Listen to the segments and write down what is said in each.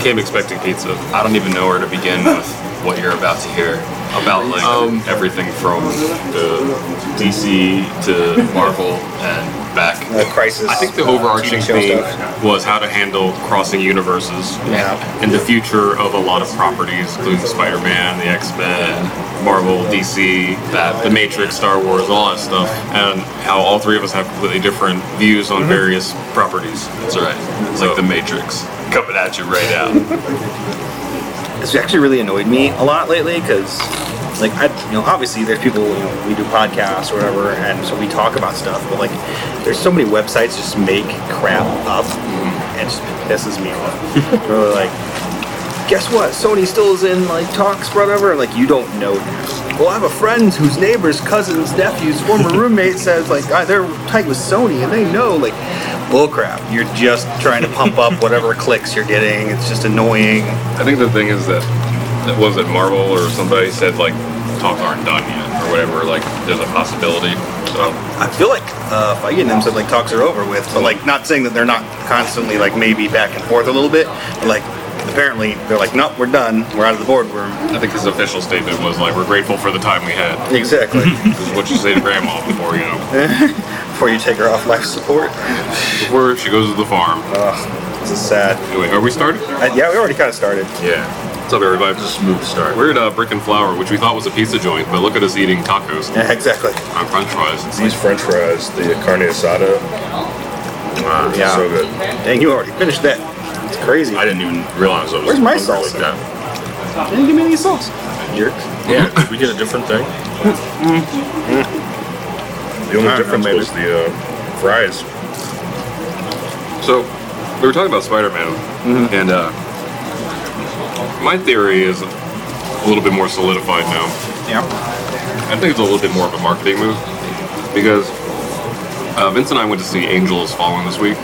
we came expecting pizza. I don't even know where to begin with what you're about to hear about like Um, everything from the DC to Marvel and back. The crisis. I think the overarching TV theme stuff. was how to handle crossing universes. Yeah. And the future of a lot of properties, including Spider-Man, the X-Men, Marvel, DC, Batman. the Matrix, Star Wars, all that stuff, and how all three of us have completely different views on various properties. That's right. It's like the Matrix coming at you right now. it's actually really annoyed me a lot lately because like I, you know, obviously there's people, you know, we do podcasts or whatever, and so we talk about stuff. But like, there's so many websites just make crap up, and it just pisses me off. They're like, guess what? Sony still is in like talks, whatever. Like, you don't know that. Well, I have a friend whose neighbor's cousin's nephew's former roommate says like ah, they're tight with Sony, and they know like. Bullcrap. You're just trying to pump up whatever clicks you're getting. It's just annoying. I think the thing is that that was it Marvel or somebody said like talks aren't done yet or whatever. Like there's a possibility. So I feel like uh, Feige and them said like talks are over with, but like not saying that they're not constantly like maybe back and forth a little bit. But, like apparently they're like, nope, we're done. We're out of the boardroom. I think his official statement was like we're grateful for the time we had. Exactly. This is what you say to grandma before you know Before you take her off life support. before she goes to the farm. Ugh, this is sad. Anyway, are we started? Uh, yeah, we already kind of started. Yeah. What's up, everybody? It's a smooth start. We're at uh, Brick and Flour, which we thought was a pizza joint, but look at us eating tacos Yeah, exactly. on French fries. These French fries, the carne asada, wow, Yeah. so good. Dang, you already finished that. It's crazy. I didn't even realize I was Where's my hungry sauce? like that. didn't give me any sauce. Jerk. Yeah, did we get a different thing? The only I don't know, difference was the uh, fries. So, we were talking about Spider-Man, and uh, my theory is a little bit more solidified now. Yeah. I think it's a little bit more of a marketing move because uh, Vince and I went to see Angel Has Fallen this week.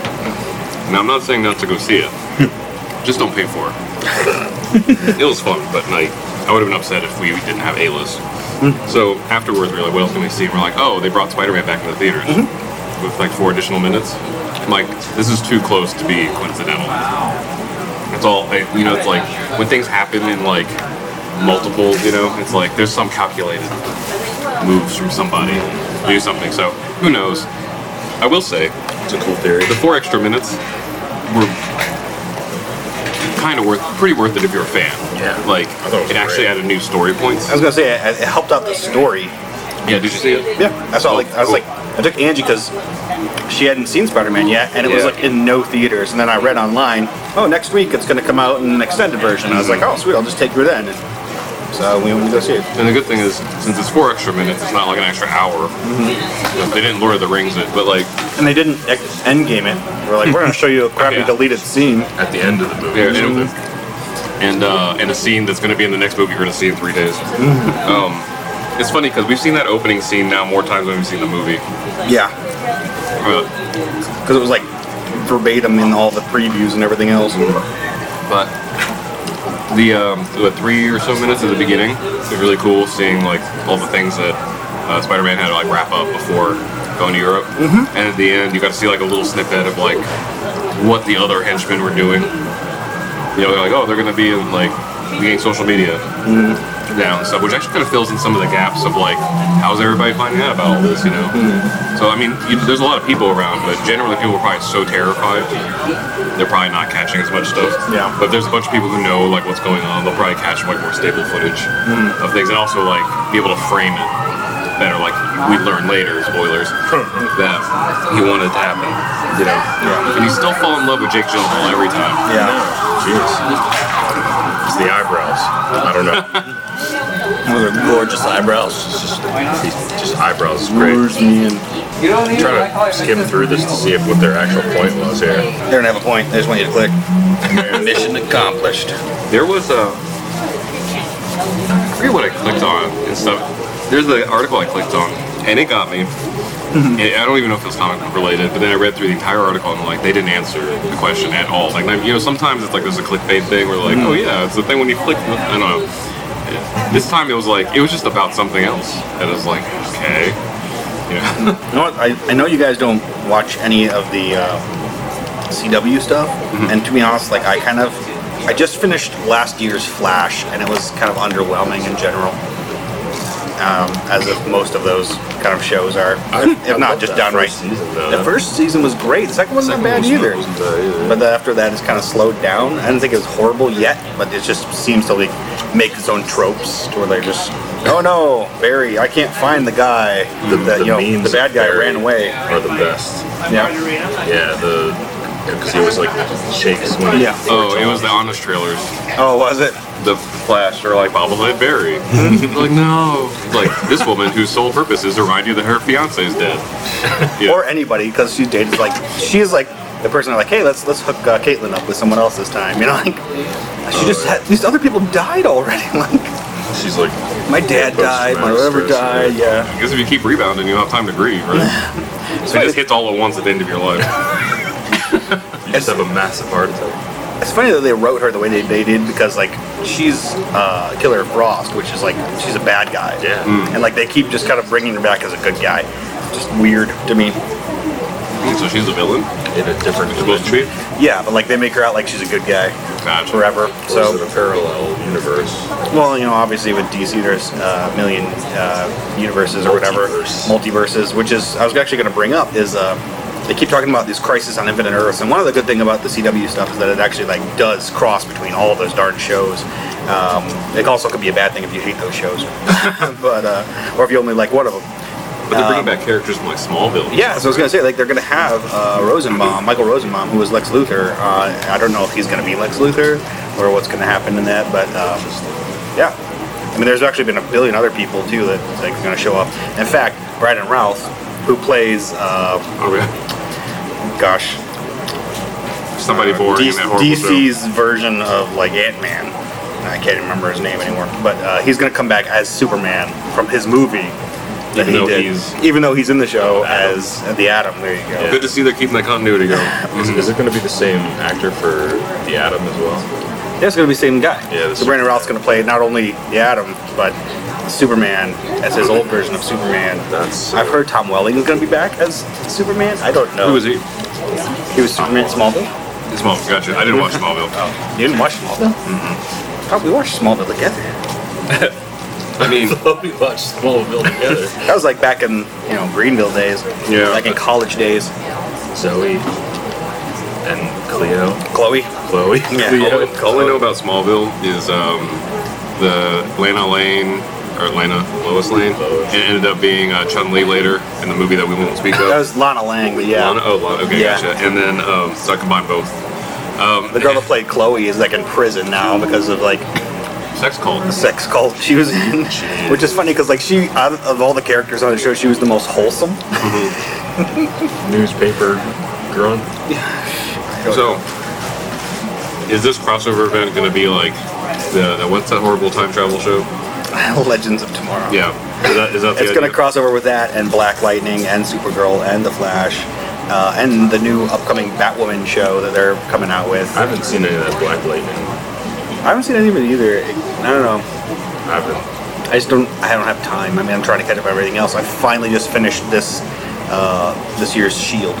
Now, I'm not saying not to go see it, just don't pay for it. it was fun, but like, I would have been upset if we didn't have A list. Mm-hmm. So afterwards, we were like, "What else can we see?" And we're like, "Oh, they brought Spider-Man back in the theaters mm-hmm. with like four additional minutes." I'm like, this is too close to be coincidental. It's all, I- you know, it's like when things happen in like multiples, you know, it's like there's some calculated moves from somebody to do something. So who knows? I will say It's a cool theory. the four extra minutes were kind of worth, pretty worth it if you're a fan. Yeah. Like it it actually great. added new story points. I was gonna say it, it helped out the story. Yeah, did you see it? Yeah, I saw. Like I was cool. like, I took Angie because she hadn't seen Spider-Man yet, and it was like in no theaters. And then I read online, oh, next week it's gonna come out in an extended version. And I was like, oh, sweet, I'll just take her then. And so we went to go see it. And the good thing is, since it's four extra minutes, it's not like an extra hour. Mm-hmm. They didn't Lord of the Rings it, but like, And they didn't ex- end game it. We're like, we're gonna show you a crappy Yeah. deleted scene. At the end of the movie. yeah, or and, and uh, and a scene that's going to be in the next movie you're going to see in three days. Mm-hmm. um, it's funny because we've seen that opening scene now more times than we've seen the movie. Yeah, Uh, because it was like verbatim in all the previews and everything else. but the um, the three or so minutes at the beginning is really cool seeing like all the things that uh, Spider-Man had to like wrap up before going to Europe. Mm-hmm. And at the end, you got to see like a little snippet of like what the other henchmen were doing. You know, they're like, oh, they're gonna be in like being social media Mm-hmm. Now and stuff, which actually kind of fills in some of the gaps of like, how's everybody finding out about all this? You know. Mm-hmm. So I mean, you, there's a lot of people around, but generally people are probably so terrified they're probably not catching as much stuff. Yeah. But there's a bunch of people who know like what's going on. They'll probably catch like more stable footage of things, and also like be able to frame it better. Like we learn later, spoilers, that he wanted to happen. You know. Yeah. And you still fall in love with Jake Gyllenhaal every time. Yeah, Jeez. It's the eyebrows. I don't know. those are gorgeous eyebrows. It's just, he's- just eyebrows is great. Me in. I'm trying to skim through this to see if what their actual point was here. They don't have a point. They just want you to click. Mission accomplished. There was a. I forget what I clicked on and stuff. There's the article I clicked on, and it got me. And I don't even know if it was comic book related, but then I read through the entire article and like they didn't answer the question at all. Like you know, sometimes it's like there's a clickbait thing where like, mm-hmm. oh yeah, it's the thing when you click. I don't know. This time it was like it was just about something else, and it was like okay, yeah. You know what? I, I know you guys don't watch any of the uh, CW stuff, mm-hmm. and to be honest, like I kind of I just finished last year's Flash, and it was kind of underwhelming in general. Um, as if most of those kind of shows are, if not just downright. season, though. the first season was great. The second wasn't Second bad one either. wasn't bad either. But after that, it's kind of slowed down. I don't think it was horrible yet, but it just seems to like make its own tropes to where they're just, oh no, Barry, I can't find the guy. The, the, you know, the bad guy are ran away. Are the best. Yeah. Yeah, the because he was like shakes when he Yeah. Oh, it was the honest trailers. Oh, was it? The Flash or like bobblehead Barry. like no, like this woman whose sole purpose is to remind you that her fiance is dead. Yeah. Or anybody, because she dated like she is like the person like, hey, let's let's hook uh, Caitlyn up with someone else this time. You know, like she just had these other people died already. Like she's like my dad died, my whatever died. Yeah. Because if you keep rebounding, you don't have time to grieve, right? so it just hits all at once at the end of your life. you just have a massive heart attack. It's funny that they wrote her the way they, they did because like she's uh, Killer Frost, which is like she's a bad guy. Yeah. And like they keep just kind of bringing her back as a good guy. Just weird to me. so she's a villain. In a different Supposed to be. Yeah, but like they make her out like she's a good guy Gotcha. forever. So is it a parallel universe? well, you know, obviously with DC there's uh, a million uh, universes or whatever Multiverse. multiverses, which is I was actually going to bring up is. Uh, they keep talking about this crisis on Infinite Earths, and one of the good thing about the CW stuff is that it actually like does cross between all of those darn shows. Um, it also could be a bad thing if you hate those shows, but uh, or if you only like one of them. But they're bringing back characters from like Smallville. Yeah, so I was gonna say like they're gonna have uh, Rosenbaum, Michael Rosenbaum, who was Lex Luthor. Uh, I don't know if he's gonna be Lex Luthor or what's gonna happen in that, but um, yeah. I mean, there's actually been a billion other people too that like are gonna show up. In fact, Brandon Routh, who plays, uh, Okay. gosh, Somebody boring D- in that show. DC's version of like Ant Man. I can't remember his name anymore, but uh, he's gonna come back as Superman from his movie. That Even he though did, he's- even though he's in the show as the Atom. There you go. Good to see they're keeping that continuity going. Is, is it going to be the same actor for the Atom as well? Yeah, it's gonna be the same guy. Yeah, the so Brandon Routh's gonna play not only the Atom, but Superman as his old version of Superman. That's uh, I've heard Tom Welling is gonna be back as Superman. I don't know. Who is he? He was Superman in Smallville. Smallville. Gotcha. I didn't watch Smallville. Oh, you didn't watch Smallville? Mm-hmm. Oh, we watched Smallville together. I mean, we watched Smallville together. That was like back in you know Greenville days. Yeah. Like in college days. Yeah. Zoe and Cleo, Chloe. Chloe. Yeah. Cleo. all I know about Smallville is um, the Lana Lane or Lana Lois Lane. Lois. It ended up being uh, Chun Li later in the movie that we won't speak of. That was Lana Lang, but yeah. Lana, oh, Lana. Okay, Yeah. gotcha. And then um, so I combined both. Um, The girl that played Chloe is like in prison now because of like sex cult. the sex cult she was in, which is funny because like she out of, of all the characters on the show, she was the most wholesome. Newspaper grunt. So, is this crossover event going to be like the, the what's that horrible time travel show? Legends of Tomorrow. Yeah, is that is that It's going to cross over with that and Black Lightning and Supergirl and The Flash uh, and the new upcoming Batwoman show that they're coming out with. I haven't seen any of that Black Lightning. I haven't seen any of it either. I don't know. I haven't. I just don't. I don't have time. I mean, I'm trying to catch up on everything else. I finally just finished this uh, this year's Shield.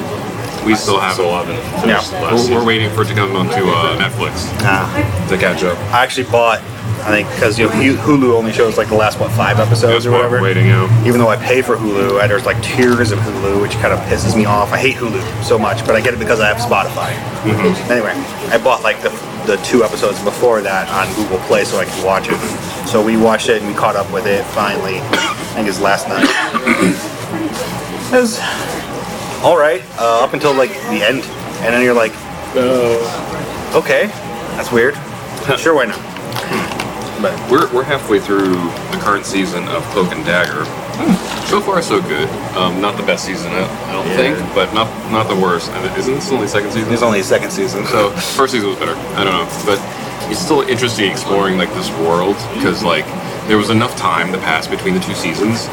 We still have Still it. haven't Yeah. We're, we're waiting for it to come onto uh, Netflix Ah, to catch up. I actually bought. I think because you know, Hulu only shows like the last what five episodes or whatever. waiting out. Even though I pay for Hulu, I, there's like tiers of Hulu, which kind of pisses me off. I hate Hulu so much, but I get it because I have Spotify. Anyway, I bought like the, the two episodes before that on Google Play so I could watch it. So we watched it and we caught up with it finally. I think it's last night. it was all right uh, up until like the end, and then you're like, okay, that's weird. sure, why not? But We're, we're halfway through the current season of Cloak and Dagger. So far, so good. Um, not the best season, I, I don't Yeah. think, but not not the worst. And Isn't this only second season? it's only the second season, so So first season was better. I don't know, but it's still interesting exploring like this world because like there was enough time to pass between the two seasons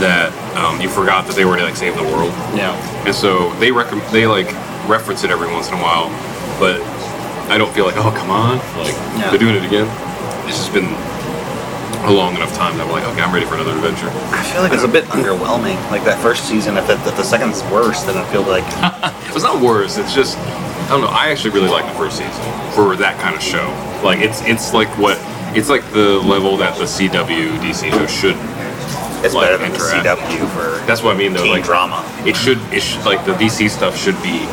that um, you forgot that they were to like save the world, yeah. and so they rec- they like reference it every once in a while, but I don't feel like oh come on like Yeah. they're doing it again. It's just been a long enough time that I'm like okay I'm ready for another adventure. I feel like it's a bit underwhelming. Like that first season, if the, if the second's worse, then I feel like It's not worse. It's just I don't know. I actually really like the first season for that kind of show. Like it's it's like what it's like the level that the CW DC show should. It's Like, better than the interact. CW for That's what I mean though. Like drama. it should it should like the DC stuff should be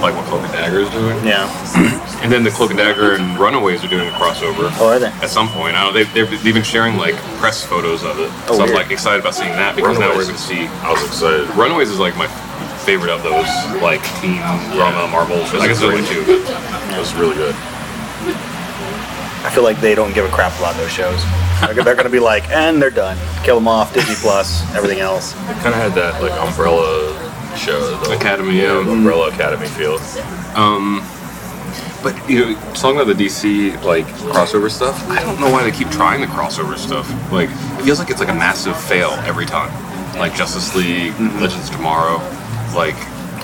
like what Cloak and Dagger is doing. Yeah. And then the Cloak and Dagger and Runaways are doing a crossover. Oh, are they? At some point, I don't know. They've, they've, they've been sharing like press photos of it. Oh, so I'm like excited about seeing that because now we're going to see. I was excited. Runaways is like my favorite of those like teen drama Marvel. I guess there's only two. But It was really good. I feel like they don't give a crap about those shows. They're, they're going to be like, and they're done. Kill them off. Disney Plus. Everything else. It kind of had that like umbrella show, the Academy, yeah, yeah. the umbrella academy feel. Um, but you know, talking about the DC like crossover stuff, I don't know why they keep trying the crossover stuff. Like it feels like it's like a massive fail every time. Like Justice League, mm-hmm. Legends Tomorrow, like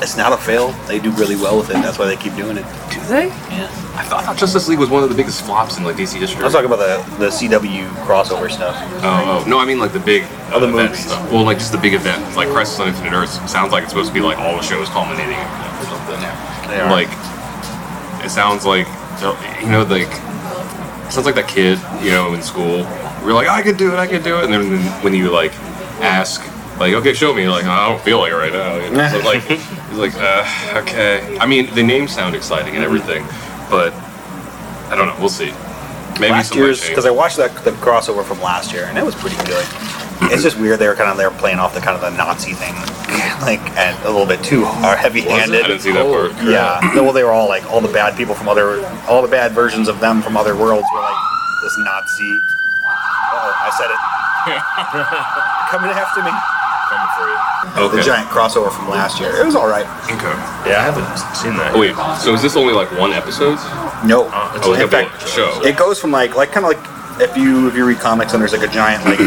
It's not a fail. They do really well with it. That's why they keep doing it. do they? Yeah. I thought, I thought Justice League was one of the biggest flops in like DC history. I was talking about the, the CW crossover stuff. Oh, oh, no, I mean like the big uh, Oh, the event movies. stuff. Well, like just the big event, like Crisis on Infinite Earths. Sounds like it's supposed to be like all the shows culminating or something. Yeah, They are. Like it sounds like you know like it sounds like that kid you know in school. We're like I could do it, I could do it, and then when you like ask. Like okay, show me. Like I don't feel like it right now. You know? So like he's like, uh, okay. I mean, the names sound exciting and mm-hmm. everything, but I don't know. We'll see. Maybe last some year's because I watched that the crossover from last year and it was pretty good. Mm-hmm. it's just weird they were kind of they were playing off the kind of the Nazi thing, like and a little bit too uh, heavy I handed. didn't see that part. Yeah, well, they were all like all the bad people from other, all the bad versions of them from other worlds were like this Nazi. Oh, I said it. Coming after me. Coming for you. Okay. The giant crossover from last year. It was all right. Okay. Yeah, I haven't seen that. Oh wait, so is this only like one episode? No, uh, it's Oh, like in a fact, show. it goes from like like kind of like if you if you read comics and there's like a giant like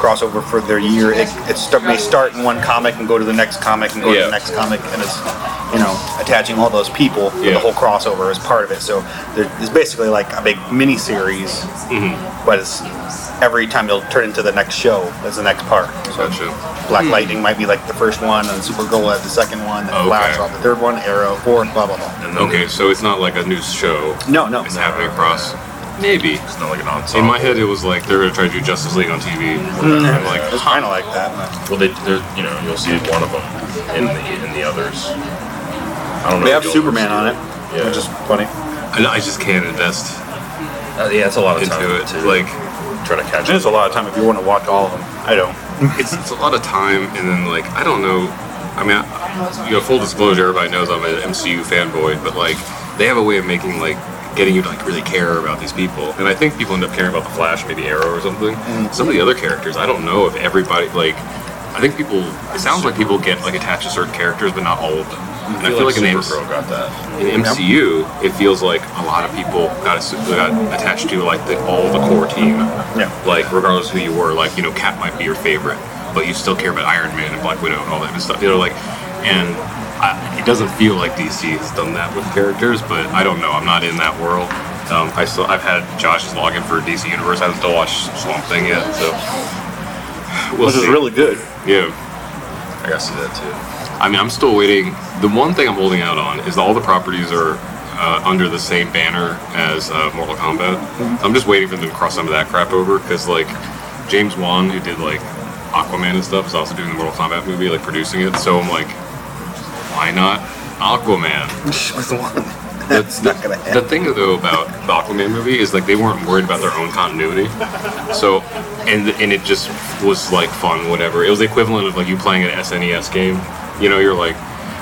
crossover for their year it, it start, may start in one comic and go to the next comic and go to the next comic and it's you know attaching all those people to Yeah. the whole crossover is part of it so there, it's basically like a big mini series Mm-hmm. but it's every time you'll turn into the next show is the next part so Gotcha. Black Lightning might be like the first one and Supergirl at the second one and Okay. Flash on the third one Arrow fourth blah blah blah And Okay, so it's not like a new show. no no It's happening across. Maybe. It's not like an ensemble. In my head, it was like they're gonna try to do Justice League on TV. I'm like, it's kind of like that Well, they, they're, you know, you'll see one of them in the in the others. I don't know. They have Superman see on it, Yeah. which is funny. I, I just can't invest Uh, yeah, it's a lot of time into it. to Like, try to catch it's a lot of time if you want to watch all of them. I don't. it's, it's a lot of time, and then like I don't know. I mean, I, you know, full disclosure, everybody knows I'm an MCU fanboy, but like they have a way of making like getting you to like really care about these people, and I think people end up caring about the Flash, maybe Arrow or something. Mm. Some of the other characters, I don't know if everybody like. I think people. It sounds like people get like attached to certain characters, but not all of them. And I feel like in the Supergirl got that. in MCU, it feels like a lot of people got, got attached to like the, all the core team. Yeah. Like regardless of who you were, like you know, Cap might be your favorite, but you still care about Iron Man and Black Widow and all that stuff. You know, like, and I, it doesn't feel like DC has done that with characters, but I don't know. I'm not in that world. Um, I still I've had Josh's login for DC Universe. I haven't still watched Swamp Thing yet, so we'll Which is really good. yeah. I gotta see that too. I mean, I'm still waiting. The one thing I'm holding out on is that all the properties are uh, under the same banner as uh, Mortal Kombat. I'm just waiting for them to cross some of that crap over because, like, James Wan, who did like Aquaman and stuff, is also doing the Mortal Kombat movie, like producing it. So I'm like, why not Aquaman? With the one. That's not gonna the thing though about the Aquaman movie is like they weren't worried about their own continuity. So, and and it just was like fun, whatever. It was the equivalent of like you playing an SNES game. You know, you're like,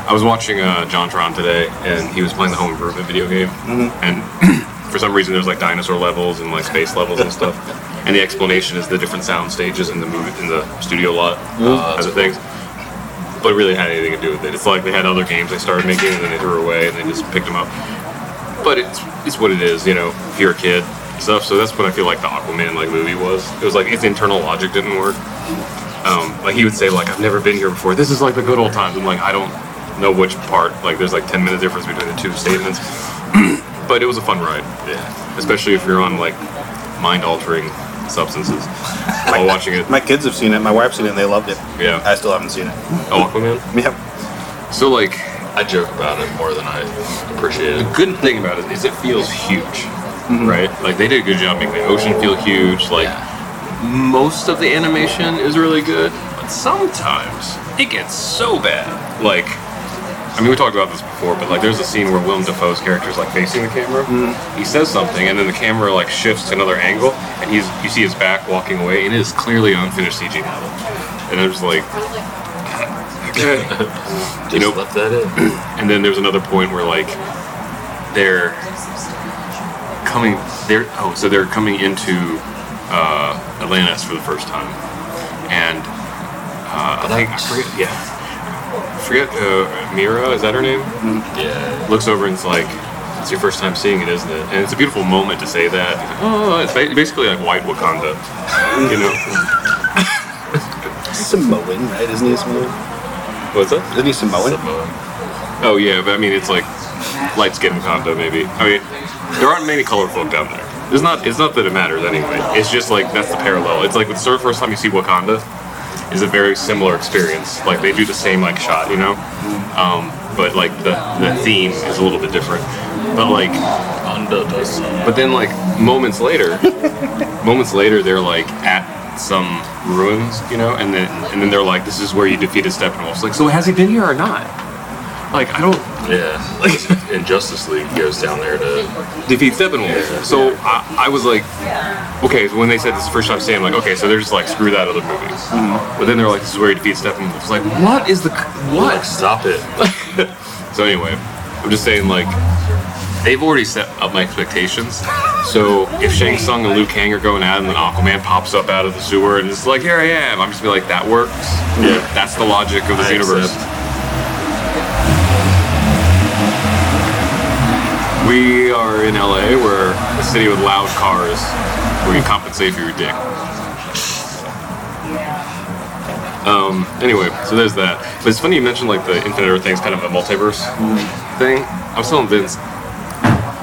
I was watching uh, JonTron today, and he was playing the Home Improvement video game, and for some reason there's like dinosaur levels and like space levels and stuff. And the explanation is the different sound stages in the movie in the studio lot uh, as a things but really had anything to do with it. It's like they had other games they started making and then they threw away and they just picked them up. But it's it's what it is, you know. If you're a kid, and stuff. So that's what I feel like the Aquaman like movie was. It was like its internal logic didn't work. Um, like he would say like I've never been here before. This is like the good old times. I'm like I don't know which part. Like there's like 10 minute difference between the two statements. but it was a fun ride. Yeah. Especially if you're on like mind altering substances while watching it. My kids have seen it. My wife's seen it and they loved it. Yeah. I still haven't seen it. Oh, Aquaman. Yep. So like, I joke about it more than I appreciate it. The good thing about it is it feels huge, mm-hmm. right? Like they did a good job making the ocean feel huge. Like most of the animation is really good, but sometimes it gets so bad. Like, I mean, we talked about this before, but like, there's a scene where Willem Dafoe's character is like facing the camera. He says something, and then the camera like shifts to another angle, and he's you see his back walking away, and it is clearly unfinished CG. And I'm just like, okay. Just You know- left that in. And then there's another point where like they're coming they're oh so they're coming into uh, Atlantis for the first time. And uh, I think I forget yeah. I forget uh, Mera, is that her name? Yeah. Looks over and it's like it's your first time seeing it, isn't it? And it's a beautiful moment to say that. Oh, it's basically like white Wakanda, you know? Samoan, right? Isn't he Samoan? What's that? Isn't he Samoan? Oh yeah, but I mean it's like light skin Wakanda maybe. I mean there aren't many color folk down there. It's not it's not that it matters anyway. It's just like that's the parallel. It's like the first time you see Wakanda is a very similar experience. Like they do the same like shot, you know? Um, but like the the theme is a little bit different. But like but then like moments later moments later they're like at some ruins, you know, and then and then they're like, This is where you defeated Steppenwolf. It's like, so has he been here or not? Like I don't Yeah. In Justice League, goes down there to. defeat Steppenwolf. So I, I was like, okay. So when they said this the first time, I was saying I'm like, okay, so they're just like screw that other movie. Mm-hmm. But then they're like, this is where he defeats Steppenwolf. It's like, what is the what? Stop it. So anyway, I'm just saying like, they've already set up my expectations. So if Shang Tsung and Liu Kang are going at it, and then Aquaman pops up out of the sewer and it's like, here I am. I'm just gonna be like, that works. Yeah. That's the logic of this I universe. accept. We are in LA. We're a city with loud cars where you compensate for your dick. Um, anyway, so there's that. But it's funny you mentioned like the Infinite Earth thing's kind of a multiverse thing. I was telling Vince,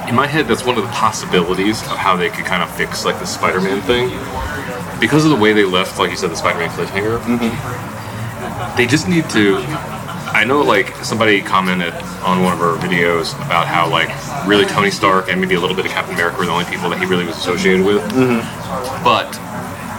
in my head, that's one of the possibilities of how they could kind of fix like the Spider-Man thing. Because of the way they left, like you said, the Spider-Man cliffhanger, they just need to I know like somebody commented on one of our videos about how like really Tony Stark and maybe a little bit of Captain America were the only people that he really was associated with. Mm-hmm. But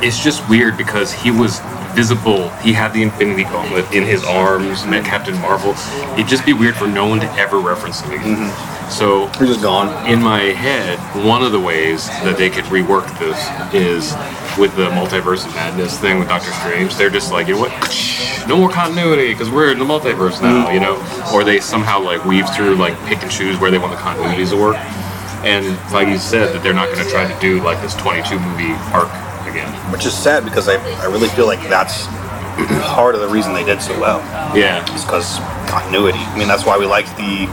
it's just weird because he was visible. He had the Infinity Gauntlet in his arms, met Captain Marvel. It'd just be weird for no one to ever reference him again. Mm-hmm. So We're just gone. in my head, one of the ways that they could rework this is with the multiverse of madness thing with Doctor Strange. They're just like, you know what? No more continuity because we're in the multiverse now, you know? Or they somehow like weave through, like pick and choose where they want the continuities to work. And like you said, that they're not going to try to do like this 22 movie arc again. Which is sad because I, I really feel like that's part of the reason they did so well. Yeah. Is because continuity. I mean, that's why we liked the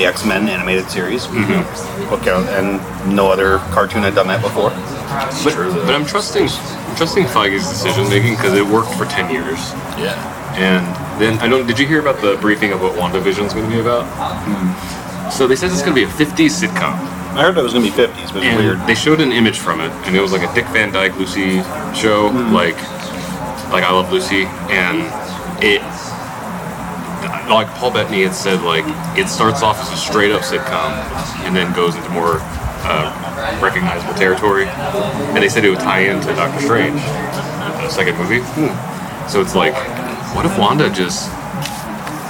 the X Men animated series. Mm-hmm. Okay, and no other cartoon had done that before. But, but I'm trusting, I'm trusting Feige's decision making because it worked for 10 years. Yeah. And then I don't. Did you hear about the briefing of what WandaVision is going to be about? So they said it's going to be a 50s sitcom, I heard that was gonna be 50s, but it's and weird. they showed an image from it, and it was like a Dick Van Dyke Lucy show, like like I Love Lucy, and it like Paul Bettany had said, like it starts off as a straight up sitcom, and then goes into more uh, recognizable territory, and they said it would tie into Doctor Strange, the second movie. So it's like, what if Wanda just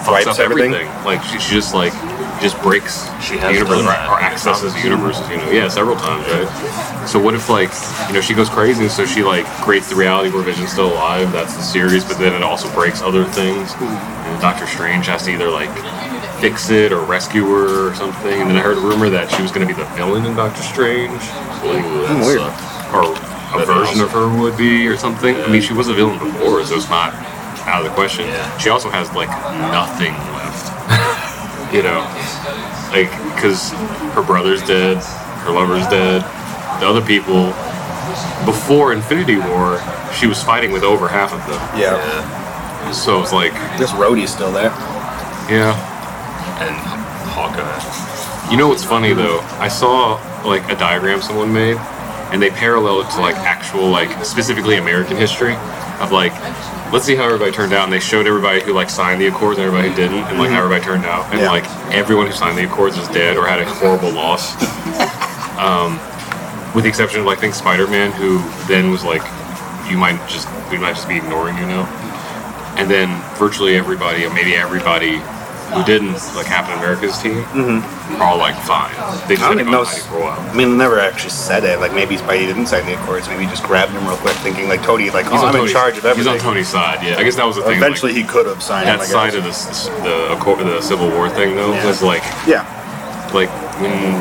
fucks up everything? everything? Like she, she just like just breaks She the has universe or, or accesses the universes. You know, yeah, several times, right? So what if like you know she goes crazy, so she like creates the reality where Vision's still alive. That's the series, but then it also breaks other things. Hmm. And Doctor Strange has to either like fix it or rescue her or something. And then I heard a rumor that she was going to be the villain in Doctor Strange, Ooh, hmm, that weird. sucked. or a That'd be version of her would be or something. I mean, she was a villain before, so it's not out of the question. Yeah. She also has like nothing left. You know, like because her brother's dead, her lover's dead, the other people. Before Infinity War, she was fighting with over half of them. yeah. Yeah. So it's like, This Rhodey's still there. yeah. And Hawkeye. You know what's funny though? I saw like a diagram someone made, and they parallel it to like actual like specifically American history of like let's see how everybody turned out. And they showed everybody who like signed the accords and everybody who didn't, and like how everybody turned out. And Yeah. like everyone who signed the accords is dead or had a horrible loss. um, with the exception of like I think Spider-Man, who then was like, you might just we might just be ignoring you now. And then virtually everybody, or maybe everybody who didn't, like Captain America's team, mm-hmm. are all like fine. They just I don't even know. for a while. I mean, they never actually said it. Like maybe Spidey didn't sign the accords. Maybe he just grabbed him real quick, thinking like Tony, like oh, I'm in charge of everything. He's on Tony's side. Yeah, I guess that was the thing. like, Eventually, he could have signed that him. Side of the accord- the Civil War thing though Yeah. was like Yeah. like when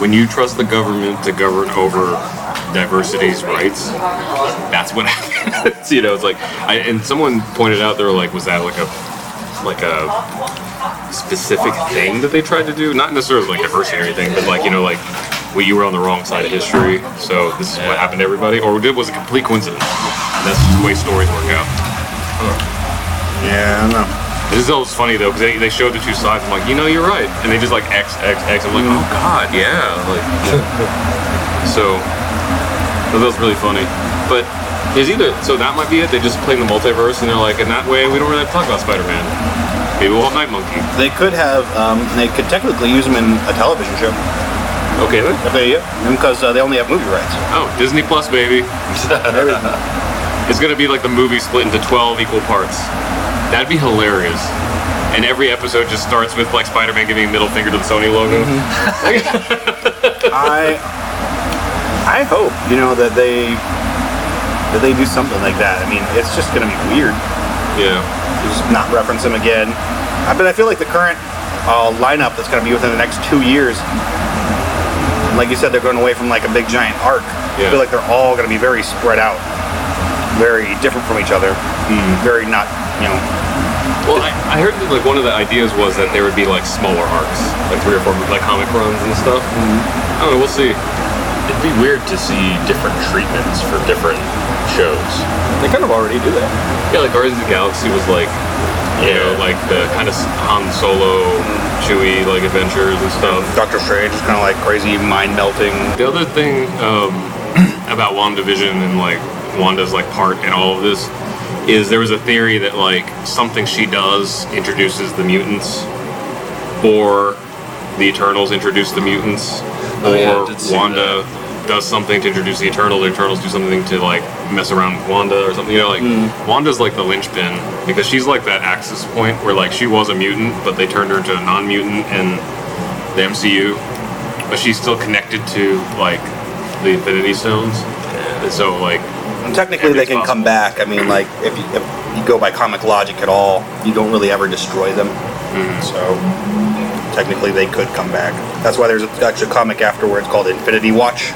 when you trust the government to govern over diversity's rights, that's what happens. you know, it's like I and someone pointed out they were like, was that like a like a specific thing that they tried to do? Not necessarily like diversity or anything, but like you know like. Well, you were on the wrong side of history, so this is what happened to everybody, or it was a complete coincidence. That's just the way stories work out. Yeah, I don't know. This is always funny though, because they, they showed the two sides. I'm like, you know, you're right, and they just like X X X. I'm like, oh god, yeah. Like, so that was really funny. But is either so that might be it. They just play in the multiverse, and they're like, in that way, we don't really have to talk about Spider-Man. Maybe we'll have Night Monkey. They could have. Um, they could technically use him in a television show Okay then. if they, because uh, they only have movie rights. Oh, Disney Plus, baby. It's gonna be like the movie split into 12 equal parts. That'd be hilarious. And every episode just starts with like Spider-Man giving a middle finger to the Sony logo. I I hope you know that they that they do something like that. I mean, it's just gonna be weird. Yeah. Just not reference him again. I, but I feel like the current uh, lineup that's gonna be within the next two years, like you said, they're going away from like a big giant arc. Yeah. I feel like they're all gonna be very spread out, very different from each other, very not you know. Well, I, I heard that like one of the ideas was that there would be like smaller arcs, like three or four like comic runs and stuff. I don't know. We'll see. It'd be weird to see different treatments for different shows. They kind of already do that. Yeah, like Guardians of the Galaxy was like, you know, like the kind of Han Solo, Chewie like adventures and stuff. Doctor Strange is kind of like crazy mind melting. The other thing um, about WandaVision and like Wanda's like part in all of this is there was a theory that like something she does introduces the mutants, or the Eternals introduce the mutants, Oh, or yeah, I did Wanda does something to introduce the Eternals. The Eternals do something to like mess around with Wanda or something. You know, like mm. Wanda's like the linchpin because she's like that axis point where like she was a mutant, but they turned her into a non-mutant in the MCU, but she's still connected to like the Infinity Stones. And so like And technically, they can come back. I mean, like if you, if you go by comic logic at all, you don't really ever destroy them. Mm-hmm. So technically, they could come back. That's why there's a, actually a comic afterwards called Infinity Watch.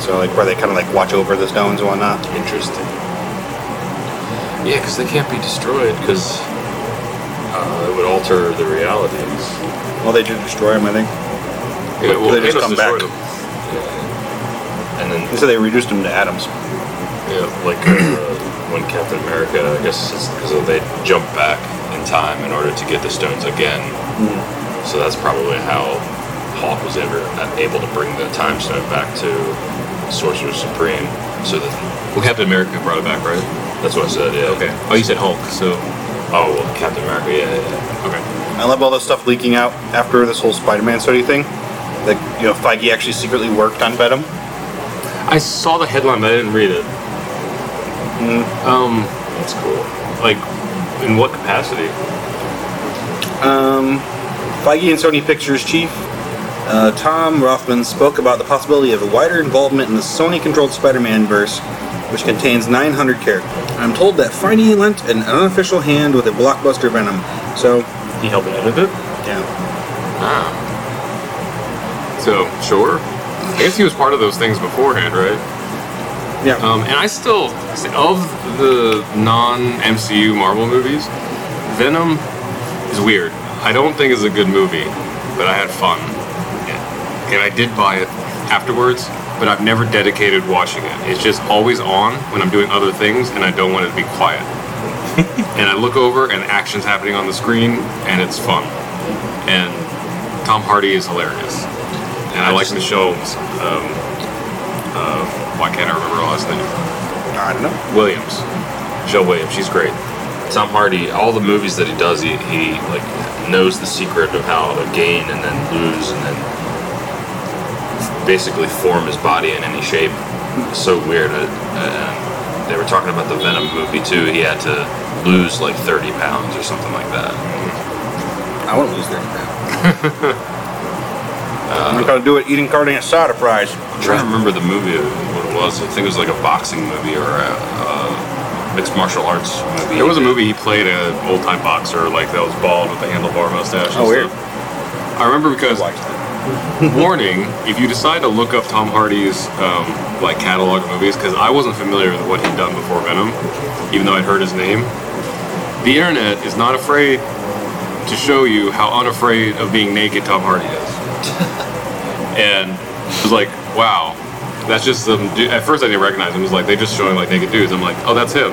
So like where they kind of like watch over the stones and whatnot. Interesting. Yeah, because they can't be destroyed because uh, it would alter the realities. Well, they do destroy them, I think. yeah, well, they just come back. them. And then, So they reduced them to atoms. yeah, like uh, when Captain America, I guess it's because they jump back in time in order to get the stones again. So that's probably how Hulk was ever able to bring the time stone back to Sorcerer Supreme. So that Well, Captain America brought it back, right? that's what I said. Yeah. Okay. Oh, you said Hulk, so Oh well, Captain America. Yeah. yeah, yeah. okay. I love all this stuff leaking out after this whole Spider-Man study thing. That you know, Feige actually secretly worked on Venom. I saw the headline, but I didn't read it. Um, That's cool. like, in what capacity? Um, Feige and Sony Pictures chief uh, Tom Rothman spoke about the possibility of a wider involvement in the Sony-controlled Spider-Man verse, which contains 900 characters. I'm told that Feige lent an unofficial hand with a blockbuster Venom. So, He helped edit it. yeah, Ah. So sure. I guess he was part of those things beforehand, right? yeah. Um, and I still, of the non-MCU Marvel movies, Venom is weird. I don't think it's a good movie, but I had fun, and I did buy it afterwards. But I've never dedicated watching it. It's just always on when I'm doing other things, and I don't want it to be quiet. and I look over, and action's happening on the screen, and it's fun. And Tom Hardy is hilarious, and I, like Michelle. Um, uh, why can't I remember her last name? I don't know. Williams. Michelle Williams, she's great. Tom Hardy, all the movies that he does, he, he like knows the secret of how to gain and then lose and then basically form his body in any shape. It's so weird. Uh, uh, they were talking about the Venom movie too. He had to lose like 30 pounds or something like that. I won't lose thirty that. I'm gonna do it eating carne asada fries. I'm trying to remember the movie, what it was. I think it was like a boxing movie or a, a mixed martial arts movie. There was a movie he played an old time boxer like that was bald with a handlebar mustache. and Oh, weird. stuff. I remember because Watch that. Warning: if you decide to look up Tom Hardy's um, like catalog of movies, because I wasn't familiar with what he'd done before Venom, even though I'd heard his name. The internet is not afraid to show you how unafraid of being naked Tom Hardy is, and it was like, wow, that's just some. At first, I didn't recognize him. It was like they just showing like naked dudes. I'm like, oh, that's him.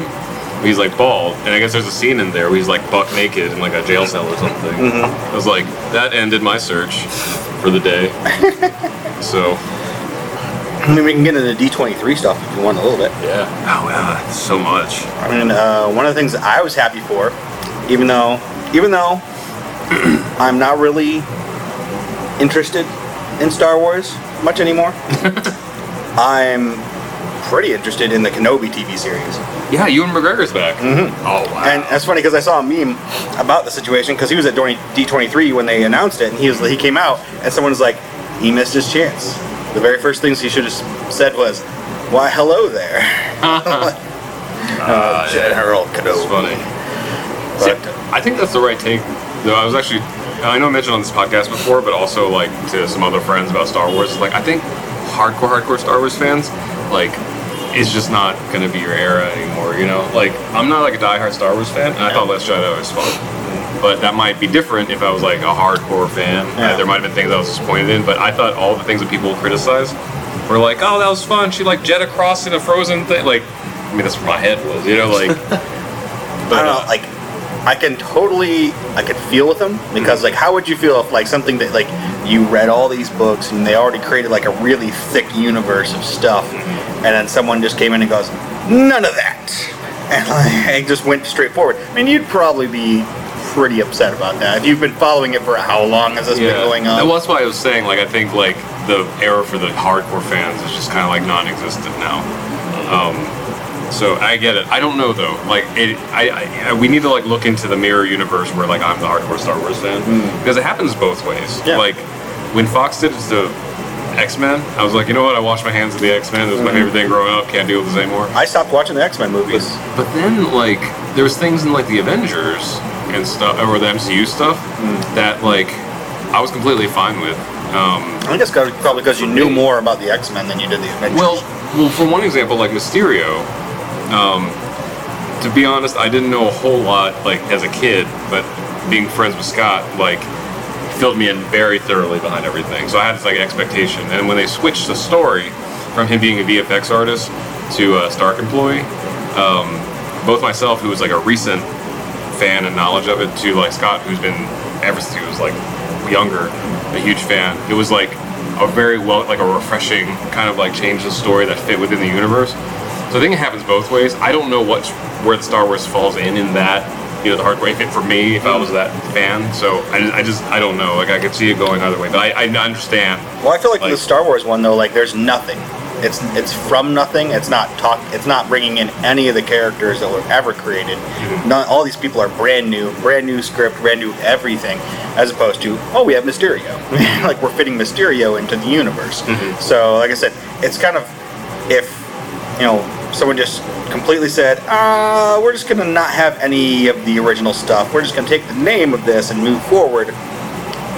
He's like bald, and I guess there's a scene in there where he's like buck naked in like a jail cell or something. I was like, that ended my search for the day. so, I mean, we can get into D23 stuff if you want a little bit. Yeah. oh wow, so much. I mean, uh, one of the things that I was happy for, even though, even though I'm not really interested in Star Wars much anymore, I'm pretty interested in the Kenobi TV series. Yeah, Ewan McGregor's back. Oh wow. And that's funny because I saw a meme about the situation because he was at D23 when they announced it, and he was he came out, and someone was like, he missed his chance. The very first things he should have said was, "Why, hello there, Uh, yeah. General It's Kenobi." funny. See, I think that's the right take. Though I was actually, I know I mentioned on this podcast before, but also like to some other friends about Star Wars. Like I think hardcore, hardcore Star Wars fans, like, it's just not gonna be your era anymore. You know, like I'm not like a diehard Star Wars fan, and I thought Last Jedi was fun. But that might be different if I was like a hardcore fan. Yeah. Uh, there might have been things I was disappointed in, but I thought all the things that people criticize were like, oh, that was fun. She like jet across in a frozen thing. Like, I mean, that's where my head was. You know, like. I don't know, like I can totally I could feel with them because like how would you feel if like something that like you read all these books and they already created like a really thick universe of stuff and then someone just came in and goes none of that and like just went straight forward. I mean you'd probably be pretty upset about that if you've been following it for how long has this been going on? Well, that's why I was saying, like, I think like the era for the hardcore fans is just kind of like non-existent now. Um, so I get it. I don't know though. Like, it, I, I, we need to like look into the mirror universe where like I'm the hardcore Star Wars fan because it happens both ways. Yeah. Like when Fox did to X Men, I was like, you know what? I washed my hands of the X Men. It was my favorite thing growing up. Can't deal with this anymore. I stopped watching the X Men movies. But then, like, there was things in like the Avengers and stuff, or the MCU stuff, that like I was completely fine with. Um, I think that's probably because you knew more about the X Men than you did the Avengers. well, well, for one example, like Mysterio. Um, to be honest, I didn't know a whole lot like as a kid, but being friends with Scott, like, filled me in very thoroughly behind everything. So I had this like expectation, and when they switched the story from him being a VFX artist to a Stark employee, um, both myself, who was like a recent fan and knowledge of it, to like Scott, who's been ever since he was like younger, a huge fan. It was like a very well, like a refreshing kind of like change the story that fit within the universe. So I think it happens both ways. I don't know what where the Star Wars falls in in that. You know, the hardcore fit for me if I was that fan. So I just, I just, I don't know. Like I could see it going either way, but I, I understand. Well, I feel like, Like- the Star Wars one though, like there's nothing. It's it's from nothing. It's not talk. It's not bringing in any of the characters that were ever created. Mm-hmm. None, all these people are brand new, brand new script, brand new everything, as opposed to oh we have Mysterio, like we're fitting Mysterio into the universe. Mm-hmm. So like I said, it's kind of if you know someone just completely said uh, we're just gonna not have any of the original stuff. We're just gonna take the name of this and move forward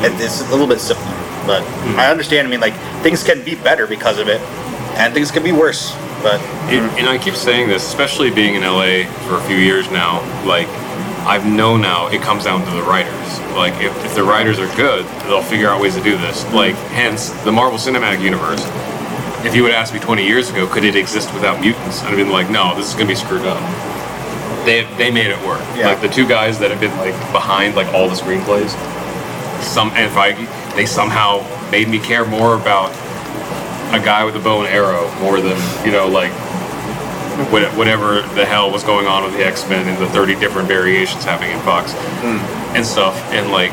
it- it's a little bit simpler. But I understand. I mean, like things can be better because of it, and things can be worse. But It, and I keep saying this, especially being in LA for a few years now. Like, I've known now it comes down to the writers. Like, if, if the writers are good, they'll figure out ways to do this. Like, hence the Marvel Cinematic Universe. If you would ask me 20 years ago, could it exist without mutants? I'd have been like, no, this is gonna be screwed up. They they made it work. Yeah. Like the two guys that have been like behind like all the screenplays, some and Feige, they somehow made me care more about a guy with a bow and arrow more than you know like whatever the hell was going on with the X Men and the 30 different variations happening in Fox hmm. and stuff. And like,